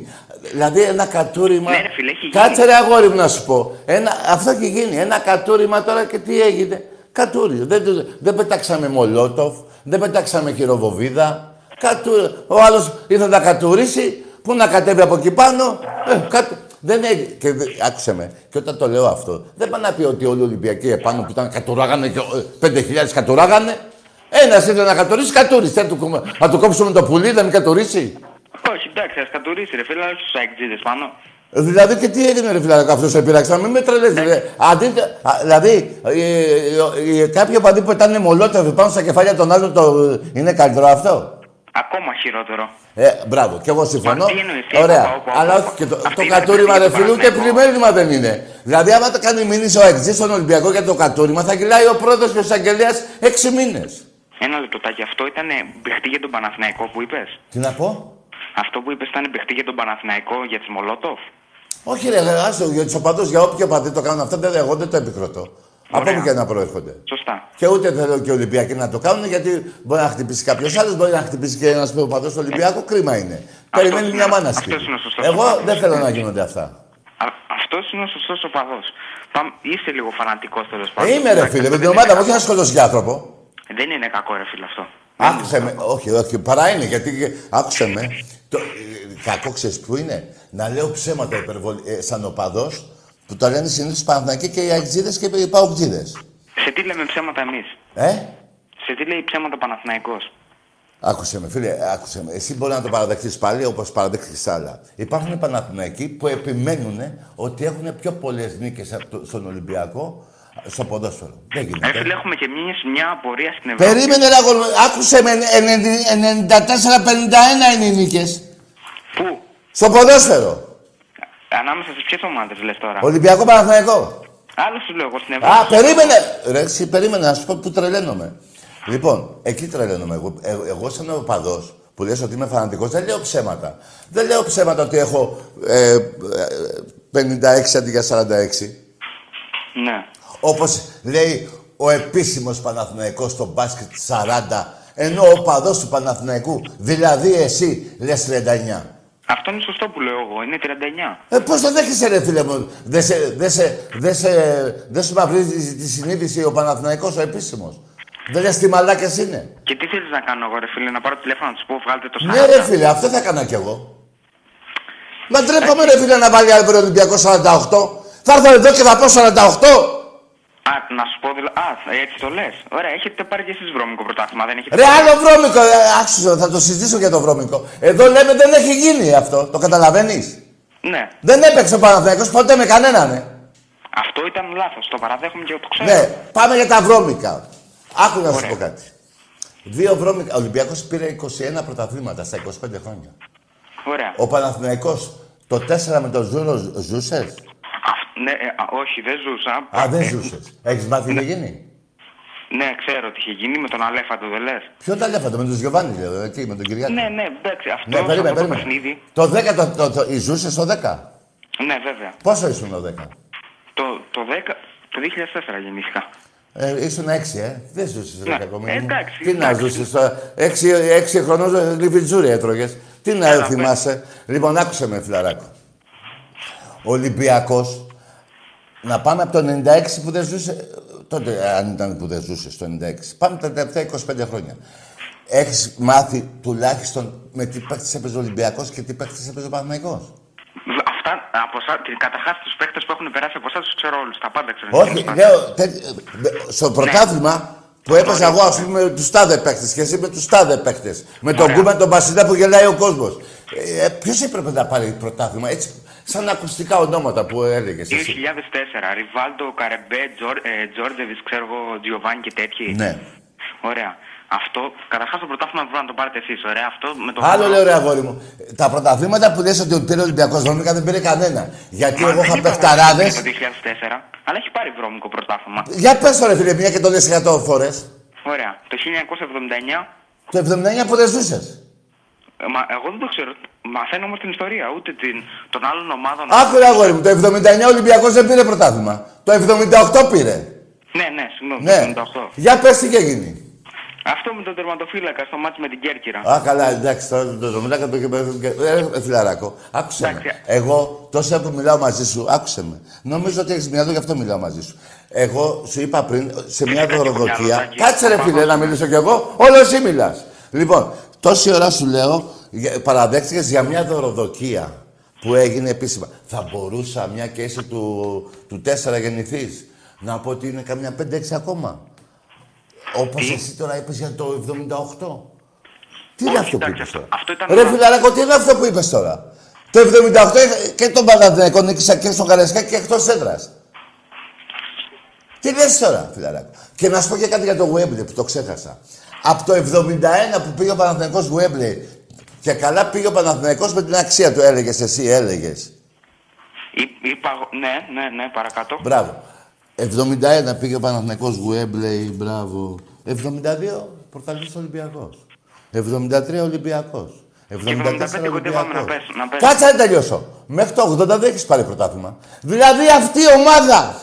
Δηλαδή ένα κατούριμα. Ναι, ρε φίλε, έχει γίνει. Κάτσε ρε αγόρι μου να σου πω. Ένα, αυτό έχει γίνει. Ένα κατούριμα τώρα και τι έγινε. Κατούρι. Δεν, το- δεν πετάξαμε μολότοφ, δεν πετάξαμε χειροβοβίδα. Κατούρι. Ο άλλος ήρθε να κατουρίσει, πού να κατέβει από εκεί πάνω. Ε, κατ- Δεν έγινε. Και, δε- άκουσε με. Και όταν το λέω αυτό, δεν πάει να πει ότι όλοι οι Ολυμπιακοί επάνω που ήταν κατουράγανε και ε, 5.000 κατουράγανε. Ένας ήρθε να κατουρίσει, κατούρισε. Θα του, κόμε- θα του κόψουμε το πουλί, να μην κατουρίσει. Όχι, εντάξει, ας κατουρίσει, ρε φίλε, αλλά όχι στου αεξίδε πάνω. Ε, Δηλαδή και τι έγινε ρε φιλαράκο αυτός σε πειράξα, μην με τρελές ρε. Αντί, α, δηλαδή, ε, ε, ε, κάποιοι οπαδοί που ήταν μολότευοι πάνω στα κεφάλια των άλλων, το, είναι καλύτερο αυτό; Ακόμα χειρότερο. Ε, μπράβο, και εγώ συμφωνώ. Μα τι εννοείς, τι, Ωραία. όπα, όπα, Αλλά όπα. όχι και το, Αυτή το είναι κατούριμα, αυτή ρε του φίλου, ούτε Παναθηναϊκού. πλημέλημα δεν είναι. Δηλαδή, άμα το κάνει μήνυση ο Εκτζή στον Ολυμπιακό για το κατούριμα, θα κυλάει ο πρόεδρος και ο εισαγγελέας έξι μήνες. Ένα λεπτοτάκι, αυτό ήταν παιχτή για τον Παναθηναϊκό που είπες; Τι να πω; Αυτό που είπες ήταν παιχτή για τον Παναθηναϊκό για τη Μολότοφ; Όχι, ρε, ρε, άστο, για του οπαδού, για όποιο οπαδί το κάνουν αυτό, δεν, εγώ δεν το επικροτώ. Από όπου και να προέρχονται. Σωστά. Και ούτε θέλω και οι Ολυμπιακοί να το κάνουν γιατί μπορεί να χτυπήσει κάποιος άλλος, μπορεί να χτυπήσει και ένας οπαδό του Ολυμπιακού. Κρίμα είναι. Περιμένει είναι- μια μάνα αυτός σπίτι. είναι ο σωστός Εγώ οπαδός. δεν θέλω να γίνονται αυτά. Αυτός είναι ο σωστός οπαδό. Είσαι λίγο φανατικός τέλος Ε, πάντων. είμαι ρε φίλε, με την ομάδα μου, όχι να σκοτώσει και άνθρωπο. Δεν είναι κακό, ρε φίλε αυτό. Άκουσε με. Όχι, όχι, παρά είναι γιατί. Άκουσε με. Το, ε, κακό ξέρεις που είναι; Να λέω ψέματα υπερβολ, ε, σαν οπαδό που το λένε συνήθως Παναθηναϊκοί και οι Αγτζίδε και οι Παοκτζίδες. Σε τι λέμε ψέματα εμείς; Ε, Σε τι λέει ψέματα ο Παναθηναϊκός; Άκουσε με, φίλε, άκουσε με. Εσύ μπορεί να το παραδεχτεί πάλι όπως παραδέχτηκε άλλα. Υπάρχουν Παναθηναϊκοί που επιμένουν ότι έχουν πιο πολλές νίκες στον Ολυμπιακό στο ποδόσφαιρο. Δεν Ρε γίνεται. φίλε, έχουμε και μια, μια απορία στην Ευρώπη. Περίμενε να αγόρι μου. Άκουσε με. 94-51 είναι οι νίκες. Πού; Στο ποδόσφαιρο. Ανάμεσα σε ποιες ομάδες λες τώρα; Ολυμπιακό Παναθηναϊκό. Άλλο σου λέω εγώ στην Ευρώπη. Α, περίμενε! Ρε, εσύ περίμενε να σου πω που τρελαίνομαι. Λοιπόν, εκεί τρελαίνομαι. Εγώ, ε, εγώ σαν οπαδός που λες ότι είμαι φανατικός, δεν λέω ψέματα. Δεν λέω ψέματα ότι έχω ε, ε, 56 αντί για 46. Ναι. Όπως λέει ο επίσημος Παναθηναϊκός στο μπάσκετ 40 Ενώ ο παδός του Παναθηναϊκού, δηλαδή εσύ, λες 39. Αυτό είναι σωστό που λέω εγώ. Είναι 39. Ε, πώς το δέχεσαι ρε φίλε μου; Δεν σε, δε σε, δε σε, δε σου μαυρίζει τη συνείδηση ο Παναθηναϊκός ο επίσημος; Δεν λες τι μαλάκες είναι; Και τι θέλεις να κάνω εγώ, ρε φίλε, να πάρω τηλέφωνο να τους πω, βγάλτε το Ναι ρε φίλε, αυτό θα έκανα κι εγώ. Μα ντρέπαμε ρε φίλε να βάλει αύριο Ολυμπιακό 48. Θα έρθω εδώ και θα πω 48. Α, να σου πω δηλαδή. Α, έτσι το λες. Ωραία, έχετε πάρει και εσείς βρώμικο πρωτάθλημα, δεν έχετε. Ρε άλλο βρώμικο, ε, άξιζε, θα το συζητήσω για το βρώμικο. Εδώ λέμε δεν έχει γίνει αυτό, το καταλαβαίνεις; Ναι. Δεν έπαιξε ο Παναθηναϊκός ποτέ με κανέναν. ε. Αυτό ήταν λάθος. Το παραδέχομαι και το ξέρω. Ναι, πάμε για τα βρώμικα. Άκου να σου πω κάτι. Δύο βρώμικα. Ο Ολυμπιακός πήρε 21 πρωταθλήματα στα 25 χρόνια. Ωραία. Ο Παναθηναϊκός το 4 με τον Ζούρο ζούσες; Ναι, ε, α, όχι, δεν ζούσα. Α, δεν Ε, ζούσες. Έχεις μάθει τι γίνει; Ναι, ξέρω τι είχε γίνει με τον Αλέφαντο, δεν λες. Ποιο τα λέφαντα, με τον Γιωβάνι, λέω, εκεί, με τον Κυριάκο. Ναι, ναι, εντάξει, αυτό, Ναι, σε περίμενε, αυτό το περίμενε. παιχνίδι. Το 10, το, το, το, ζούσε στο 10. Ναι, βέβαια. Πόσο ήσουν το 10. Το, το 10, το 2004 γεννήθηκα. Ε, ήσουν 6, ε. Δεν ζούσες Ναι, 10 ακόμα. εντάξει, Τι να εντάξει. ζούσες. 6, 6 χρονών ε, λιβιτζούρι έτρωγες. Τι να Έλα, θυμάσαι. Λοιπόν, άκουσε με, φιλαράκο. Ο Ολυμπιακός να πάμε από το 96 που δεν ζούσε. ε, Τότε, ε, αν ήταν που δεν ζούσε το 96. Πάμε τα τελευταία 25 χρόνια. Έχεις μάθει τουλάχιστον με τι παίχτε έπαιζε ο Ολυμπιακός και τι παίχτε έπαιζε ο Παναγικό. Αυτά, από εσά, καταρχάς τους παίχτε που έχουν περάσει από εσά τους ξέρω όλους. Τα πάντα ξέρω. Όχι, λέω, τε- ε, στο πρωτάθλημα που έπαιζα εγώ, ας πούμε, με τους τάδε παίχτε και εσύ με τους τάδε παίχτε. Με τον Ωραία. Κούμα τον Πασίδα που γελάει ο κόσμος. Ε, Ποιος έπρεπε να πάρει πρωτάθλημα, έτσι, σαν ακουστικά ονόματα που έλεγες 2004, εσύ. Ριβάλτο, Καρεμπέ, Τζορ, ε, Τζόρτζεβις, ξέρω εγώ, Τζιοβάνι και τέτοιοι. Ναι. Ωραία. Αυτό, καταρχάς το πρωτάθλημα πρέπει να το πάρετε εσείς. Ωραία, αυτό με το. Άλλο λέω ρε αγόρι μου. Τα πρωταθλήματα που λες ότι πήρε ο Ολυμπιακός Βρώμικα δεν πήρε κανένα. Γιατί Μα εγώ δεν είχα είπα παιχταράδες. Το 2004, αλλά έχει πάρει βρώμικο πρωτάθλημα. Για πες τώρα, φίλε, μια και το λες 100 φορές. Ωραία. Το 1979, Το 79 που δεν ζούσες. Ε, μα εγώ δεν το ξέρω. Μαθαίνω όμως την ιστορία, ούτε την, των άλλων ομάδων. Άκου ρε αγόρι μου, το 79 ο Ολυμπιακός δεν πήρε πρωτάθλημα. Το 78 πήρε. Ναι, ναι, συγγνώμη, Ναι. το 78. Για πες τι είχε γίνει. Αυτό με τον τερματοφύλακα στο μάτι με την Κέρκυρα. Α, καλά, εντάξει, τώρα το ζωμιλάκα το και ε, φιλαράκο. Άκουσε με. Εγώ, τόσο που μιλάω μαζί σου, άκουσε με. Νομίζω ότι έχεις μυαλό, γι' αυτό μιλάω μαζί σου. Εγώ σου είπα πριν, σε μια δωροδοκία. Κάτσε ρε φίλε να μιλήσω κι εγώ, όλο εσύ μιλάς. Λοιπόν, τόση ώρα σου λέω, παραδέχτηκες για μια δωροδοκία που έγινε επίσημα. Θα μπορούσα, μια και είσαι του, του 4 γεννηθή, να πω ότι είναι καμιά 5-6 ακόμα. Όπως εσύ τώρα είπες για το 78. Τι είναι αυτό που είπες τώρα; Αυτό ήταν. Ρε φιλαράκο, τι είναι αυτό που είπες τώρα; Το 78 και τον Παναθηναϊκό νίκησα και στον Καρεσκάκη και εκτός έδρας. Τι λες τώρα, φιλαράκο; Και να σου πω και κάτι για το Wembley που το ξέχασα. Από το 71 που πήγε ο Παναθηναϊκός Wembley και καλά πήγε ο Παναθηναϊκός με την αξία του, έλεγες εσύ, έλεγες. Εί- Είπα, εγώ- ναι, ναι, ναι, παρακάτω. Μπράβο. 71 πήγε ο Παναθηναϊκός Γουέμπλεϊ, μπράβο. 72 πρωταθλητής Ολυμπιακός. 73 Ολυμπιακός. 74 75 κοντεύαμε να Ολυμπιακός. πέσουμε. Να πέσουμε. Κάτσε να τελειώσω. Μέχρι το 80 δεν έχεις πάρει πρωτάθλημα. Δηλαδή αυτή η ομάδα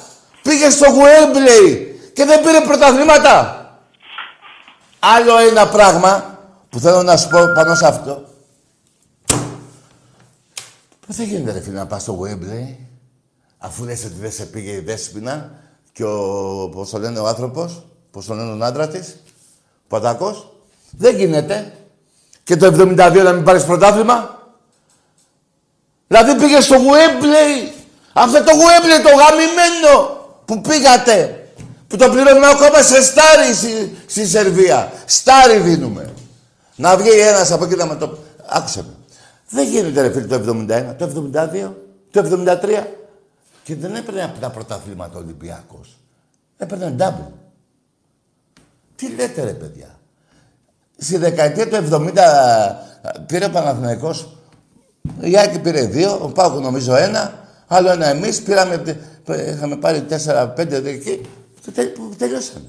πήγε στο Γουέμπλεϊ και δεν πήρε πρωταθλήματα. Άλλο ένα πράγμα που θέλω να σου πω πάνω σε αυτό. Πώς δεν γίνεται ρε φίλε να πας στο Γουέμπλεϊ Αφού λες ότι δεν σε πήγε η Δέσποινα και ο, πώς το λένε ο άνθρωπος, πώς το λένε τον άντρας της, ο Πατακός, δεν γίνεται. Και το 72 να μην πάρεις πρωτάθλημα. Δηλαδή πήγες στο Γουέμπλεϊ, αυτό το Γουέμπλεϊ το γαμημένο που πήγατε, που το πληρώνουμε ακόμα σε στάρι στη, στη Σερβία. Στάρι δίνουμε. Να βγει ένας από εκεί να με το... Άκουσε με. Δεν γίνεται ρε φίλε το 71, το 72, το 73. Και δεν έπαιρνε από τα πρωταθλήματα ο Ολυμπιακός. Έπαιρνε double. Τι λέτε ρε παιδιά. Στη δεκαετία του 70 πήρε ο Παναθηναϊκός. Η Άκη πήρε δύο, ο Πάκου νομίζω ένα, άλλο ένα εμείς. Πήραμε, είχαμε πάρει τέσσερα-πέντε εκεί και τε, που τελειώσαμε.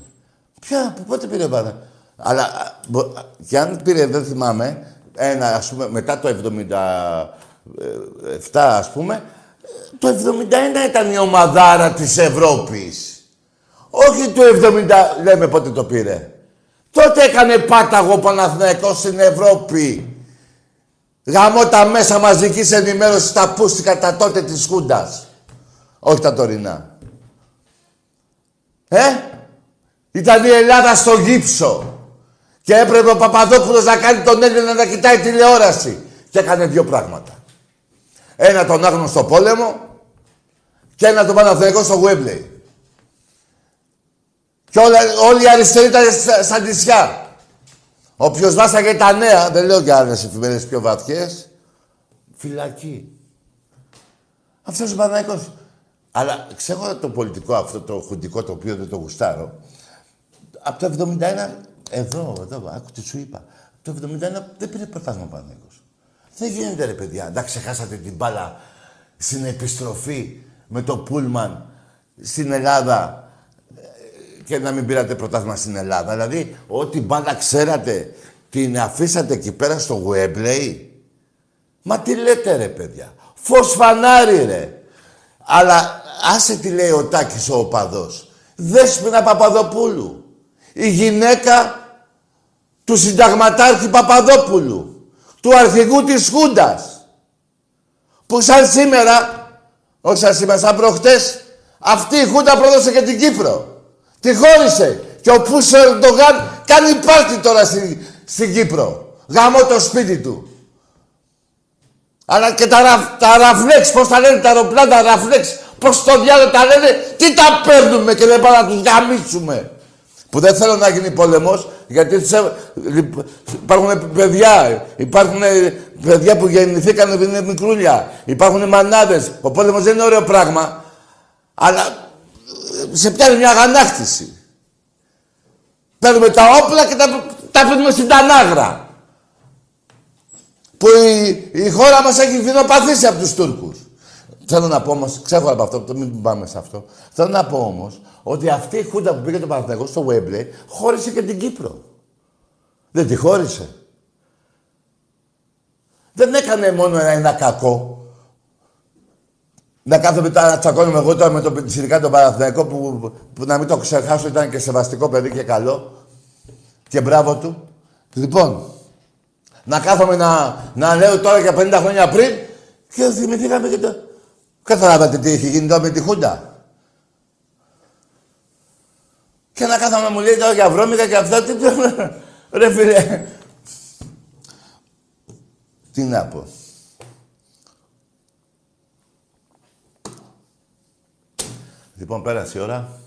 Ποια, που πότε πήρε ο Παναθηναϊκός. Αλλά α, μπο- και αν πήρε, δεν θυμάμαι, ένα ας πούμε μετά το 77 ας πούμε, το 71 ήταν η ομαδάρα της Ευρώπης. Όχι το 70, λέμε πότε το πήρε. Τότε έκανε πάταγο ο Παναθηναϊκός στην Ευρώπη. Γαμώ τα μέσα μαζικής ενημέρωσης τα πούστηκα τα τότε της Χούντας. Όχι τα τωρινά. Ε, ήταν η Ελλάδα στο γύψο. Και έπρεπε ο Παπαδόπουλος να κάνει τον Έλληνα να κοιτάει τηλεόραση. Και έκανε δύο πράγματα. Ένα τον άγνωστο πόλεμο και ένα τον Παναθηναϊκό στο Γουέμπλεϊ. Και όλα, όλοι οι αριστεροί ήταν στα, στα νησιά. Όποιος βάσαγε τα νέα, δεν λέω για άλλες εφημερίδες πιο βαθιές, φυλακή. Αυτός ο Παναθηναϊκός. Αλλά ξέρω το πολιτικό αυτό, το χουντικό το οποίο δεν το γουστάρω. Από το 71, εδώ, εδώ, άκου τι σου είπα. Από το 71 δεν πήρε πρωτάθλημα ο Παναθηναϊκός. Δεν γίνεται ρε παιδιά, να ξεχάσατε την μπάλα στην επιστροφή με το Πούλμαν στην Ελλάδα ε, και να μην πήρατε πρωτάθλημα στην Ελλάδα. Δηλαδή, ό,τι μπάλα ξέρατε, την αφήσατε εκεί πέρα στο Γουέμπλεϊ. Μα τι λέτε ρε παιδιά. Φως φανάρι ρε. Αλλά άσε τι λέει ο Τάκης ο οπαδός. Δέσποινα Παπαδοπούλου. Η γυναίκα του συνταγματάρχη Παπαδόπουλου. Του αρχηγού της Χούντας. Που σαν σήμερα, όχι σαν σήμερα, σαν προχτές, αυτή η Χούντα πρόδωσε και την Κύπρο. Τη χώρισε. Και ο Πούσο Ερντογάν κάνει πάρτι τώρα στη, στην Κύπρο. Γαμώ το σπίτι του. Αλλά και τα, ρα, τα ραφλέξ, πώς τα λένε τα αεροπλάνα, τα ραφλέξ, πώς το διάλογο τα λένε, τι τα παίρνουμε και δεν πάμε να τους γαμίσουμε. Που δεν θέλω να γίνει πόλεμος, γιατί σε, υπάρχουν παιδιά, υπάρχουν παιδιά που γεννηθήκαν επειδή είναι μικρούλια, υπάρχουν μανάδες. Ο πόλεμος δεν είναι ωραίο πράγμα, αλλά σε πιάνει μια αγανάκτηση. Παίρνουμε τα όπλα και τα, τα αφήνουμε στην Τανάγρα. Που η, η χώρα μας έχει δεινοπαθήσει από τους Τούρκους. Θέλω να πω όμως, ξέρω από αυτό, το μην πάμε σε αυτό. Θέλω να πω όμως ότι αυτή η χούντα που πήγε το Παναθηναϊκό στο Wembley χώρισε και την Κύπρο. Δεν τη χώρισε. Δεν έκανε μόνο ένα, ένα κακό. Να κάθομαι τώρα να τσακώνομαι εγώ τώρα με το πιτσιρικά τον Παναθηναϊκό που, που, να μην το ξεχάσω ήταν και σεβαστικό παιδί και καλό. Και μπράβο του. Λοιπόν, να κάθομαι να, να λέω τώρα για 50 χρόνια πριν και θυμηθήκαμε και το... Καταλάβατε τι έχει γίνει τώρα με τη Χούντα. Και να κάθομαι να μου λέει τώρα για βρώμικα και αυτά. Τι... Ρε φίλε. Τι να πω. Λοιπόν, πέρασε η ώρα.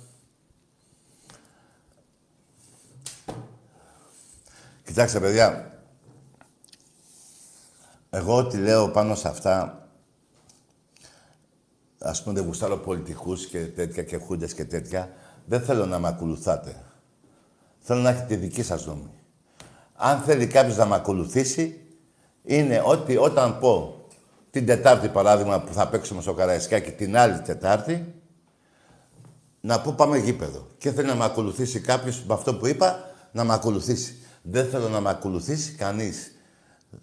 Κοιτάξτε, παιδιά. Εγώ ό,τι λέω πάνω σε αυτά, ας πούμε, δεν γουστάρω πολιτικούς και τέτοια και χούντες και τέτοια, δεν θέλω να με ακολουθάτε. Θέλω να έχετε τη δική σας νόμη. Αν θέλει κάποιος να με ακολουθήσει, είναι ότι όταν πω την Τετάρτη, παράδειγμα, που θα παίξουμε στο Καραϊσκάκι την άλλη Τετάρτη, να πω πάμε γήπεδο. Και θέλει να με ακολουθήσει κάποιος με αυτό που είπα, να με ακολουθήσει. Δεν θέλω να με ακολουθήσει κανείς.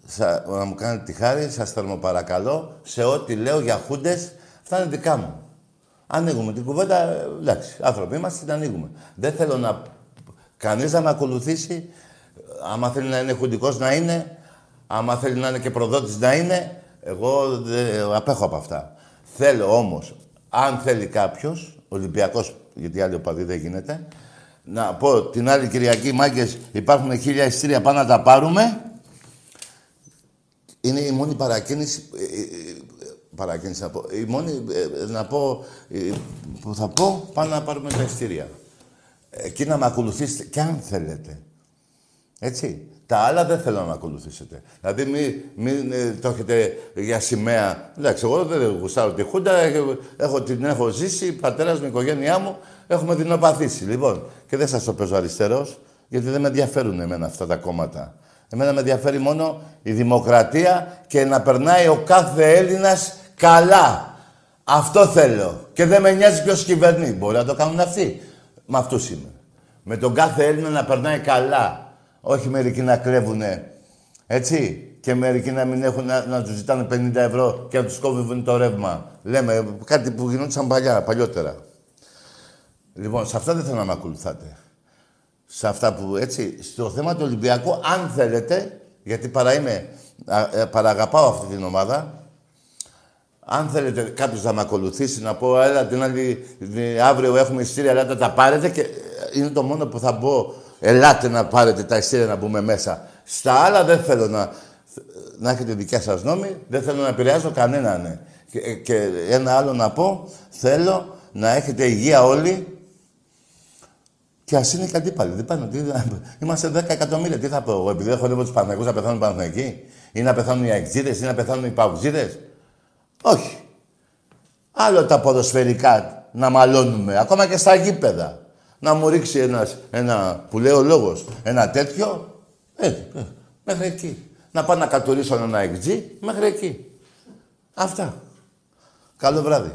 Σα, να μου κάνετε τη χάρη, σας θερμοπαρακαλώ, σε ό,τι λέω για χούντες, αυτά είναι δικά μου. Ανοίγουμε την κουβέντα, εντάξει, άνθρωποι είμαστε, την ανοίγουμε. Δεν θέλω να... Κανείς να με ακολουθήσει, άμα θέλει να είναι χουντικός να είναι, άμα θέλει να είναι και προδότης να είναι, εγώ δεν απέχω από αυτά. Θέλω όμως, αν θέλει κάποιος, Ολυμπιακός, γιατί άλλοι οπαδοί δεν γίνεται, να πω την άλλη Κυριακή, μάγκες, υπάρχουν χίλια ειστήρια, πάμε να τα πάρουμε. Είναι η μόνη παρακίνηση, ε, ε, ε, παρακίνηση να πω, η μόνη, ε, να πω, ε, που θα πω, πάμε να πάρουμε τα ειστήρια. Εκεί να με ακολουθήσετε, και αν θέλετε. Έτσι. Τα άλλα δεν θέλω να με ακολουθήσετε. Δηλαδή, μην, μην ε, το έχετε για σημαία. Εντάξει, εγώ δεν γουστάρω τη Χούντα, έχω, έχω, την έχω ζήσει, πατέρας μου, η οικογένειά μου, έχουμε δεινοπαθήσει. Λοιπόν, και δεν σας το παίζω αριστερός, γιατί δεν με ενδιαφέρουν εμένα αυτά τα κόμματα. Εμένα με ενδιαφέρει μόνο η δημοκρατία και να περνάει ο κάθε Έλληνας καλά. Αυτό θέλω. Και δεν με νοιάζει ποιος κυβερνεί. Μπορεί να το κάνουν αυτοί. Με αυτούς είμαι. Με τον κάθε Έλληνα να περνάει καλά. Όχι μερικοί να κλέβουνε. Έτσι. Και μερικοί να μην έχουν να, να τους ζητάνε 50 ευρώ και να τους κόβουν το ρεύμα. Λέμε κάτι που γινόταν παλιά, παλιότερα. Λοιπόν, σε αυτά δεν θέλω να με ακολουθάτε. Σε αυτά που έτσι, στο θέμα του Ολυμπιακού, αν θέλετε, γιατί παρά είμαι, α, ε, παραγαπάω αυτή την ομάδα, αν θέλετε κάποιος να με ακολουθήσει, να πω, έλα την άλλη, την- αύριο έχουμε ειστήρια, ελάτε τα πάρετε και ε, είναι το μόνο που θα μπω, ελάτε να πάρετε τα ειστήρια να μπούμε μέσα. Στα άλλα δεν θέλω να, να έχετε δικιά σας νόμη, δεν θέλω να επηρεάζω κανέναν. ναι. Και, και ένα άλλο να πω, θέλω να έχετε υγεία όλοι και ας είναι και αντίπαλοι. Δεν πάνε, τι, είμαστε 10 εκατομμύρια. Τι θα πω εγώ, επειδή έχω λίγο τους Παναγικού να πεθάνουν οι Παναγικοί, ή να πεθάνουν οι Αεξίδες, ή να πεθάνουν οι Παουτζίδε. Όχι. Άλλο τα ποδοσφαιρικά να μαλώνουμε, ακόμα και στα γήπεδα. Να μου ρίξει ένας, ένα, που λέει ο λόγος, ένα τέτοιο, ε, ε, μέχρι εκεί. Να πάω να κατουρίσω ένα εξή, μέχρι εκεί. Αυτά. Καλό βράδυ.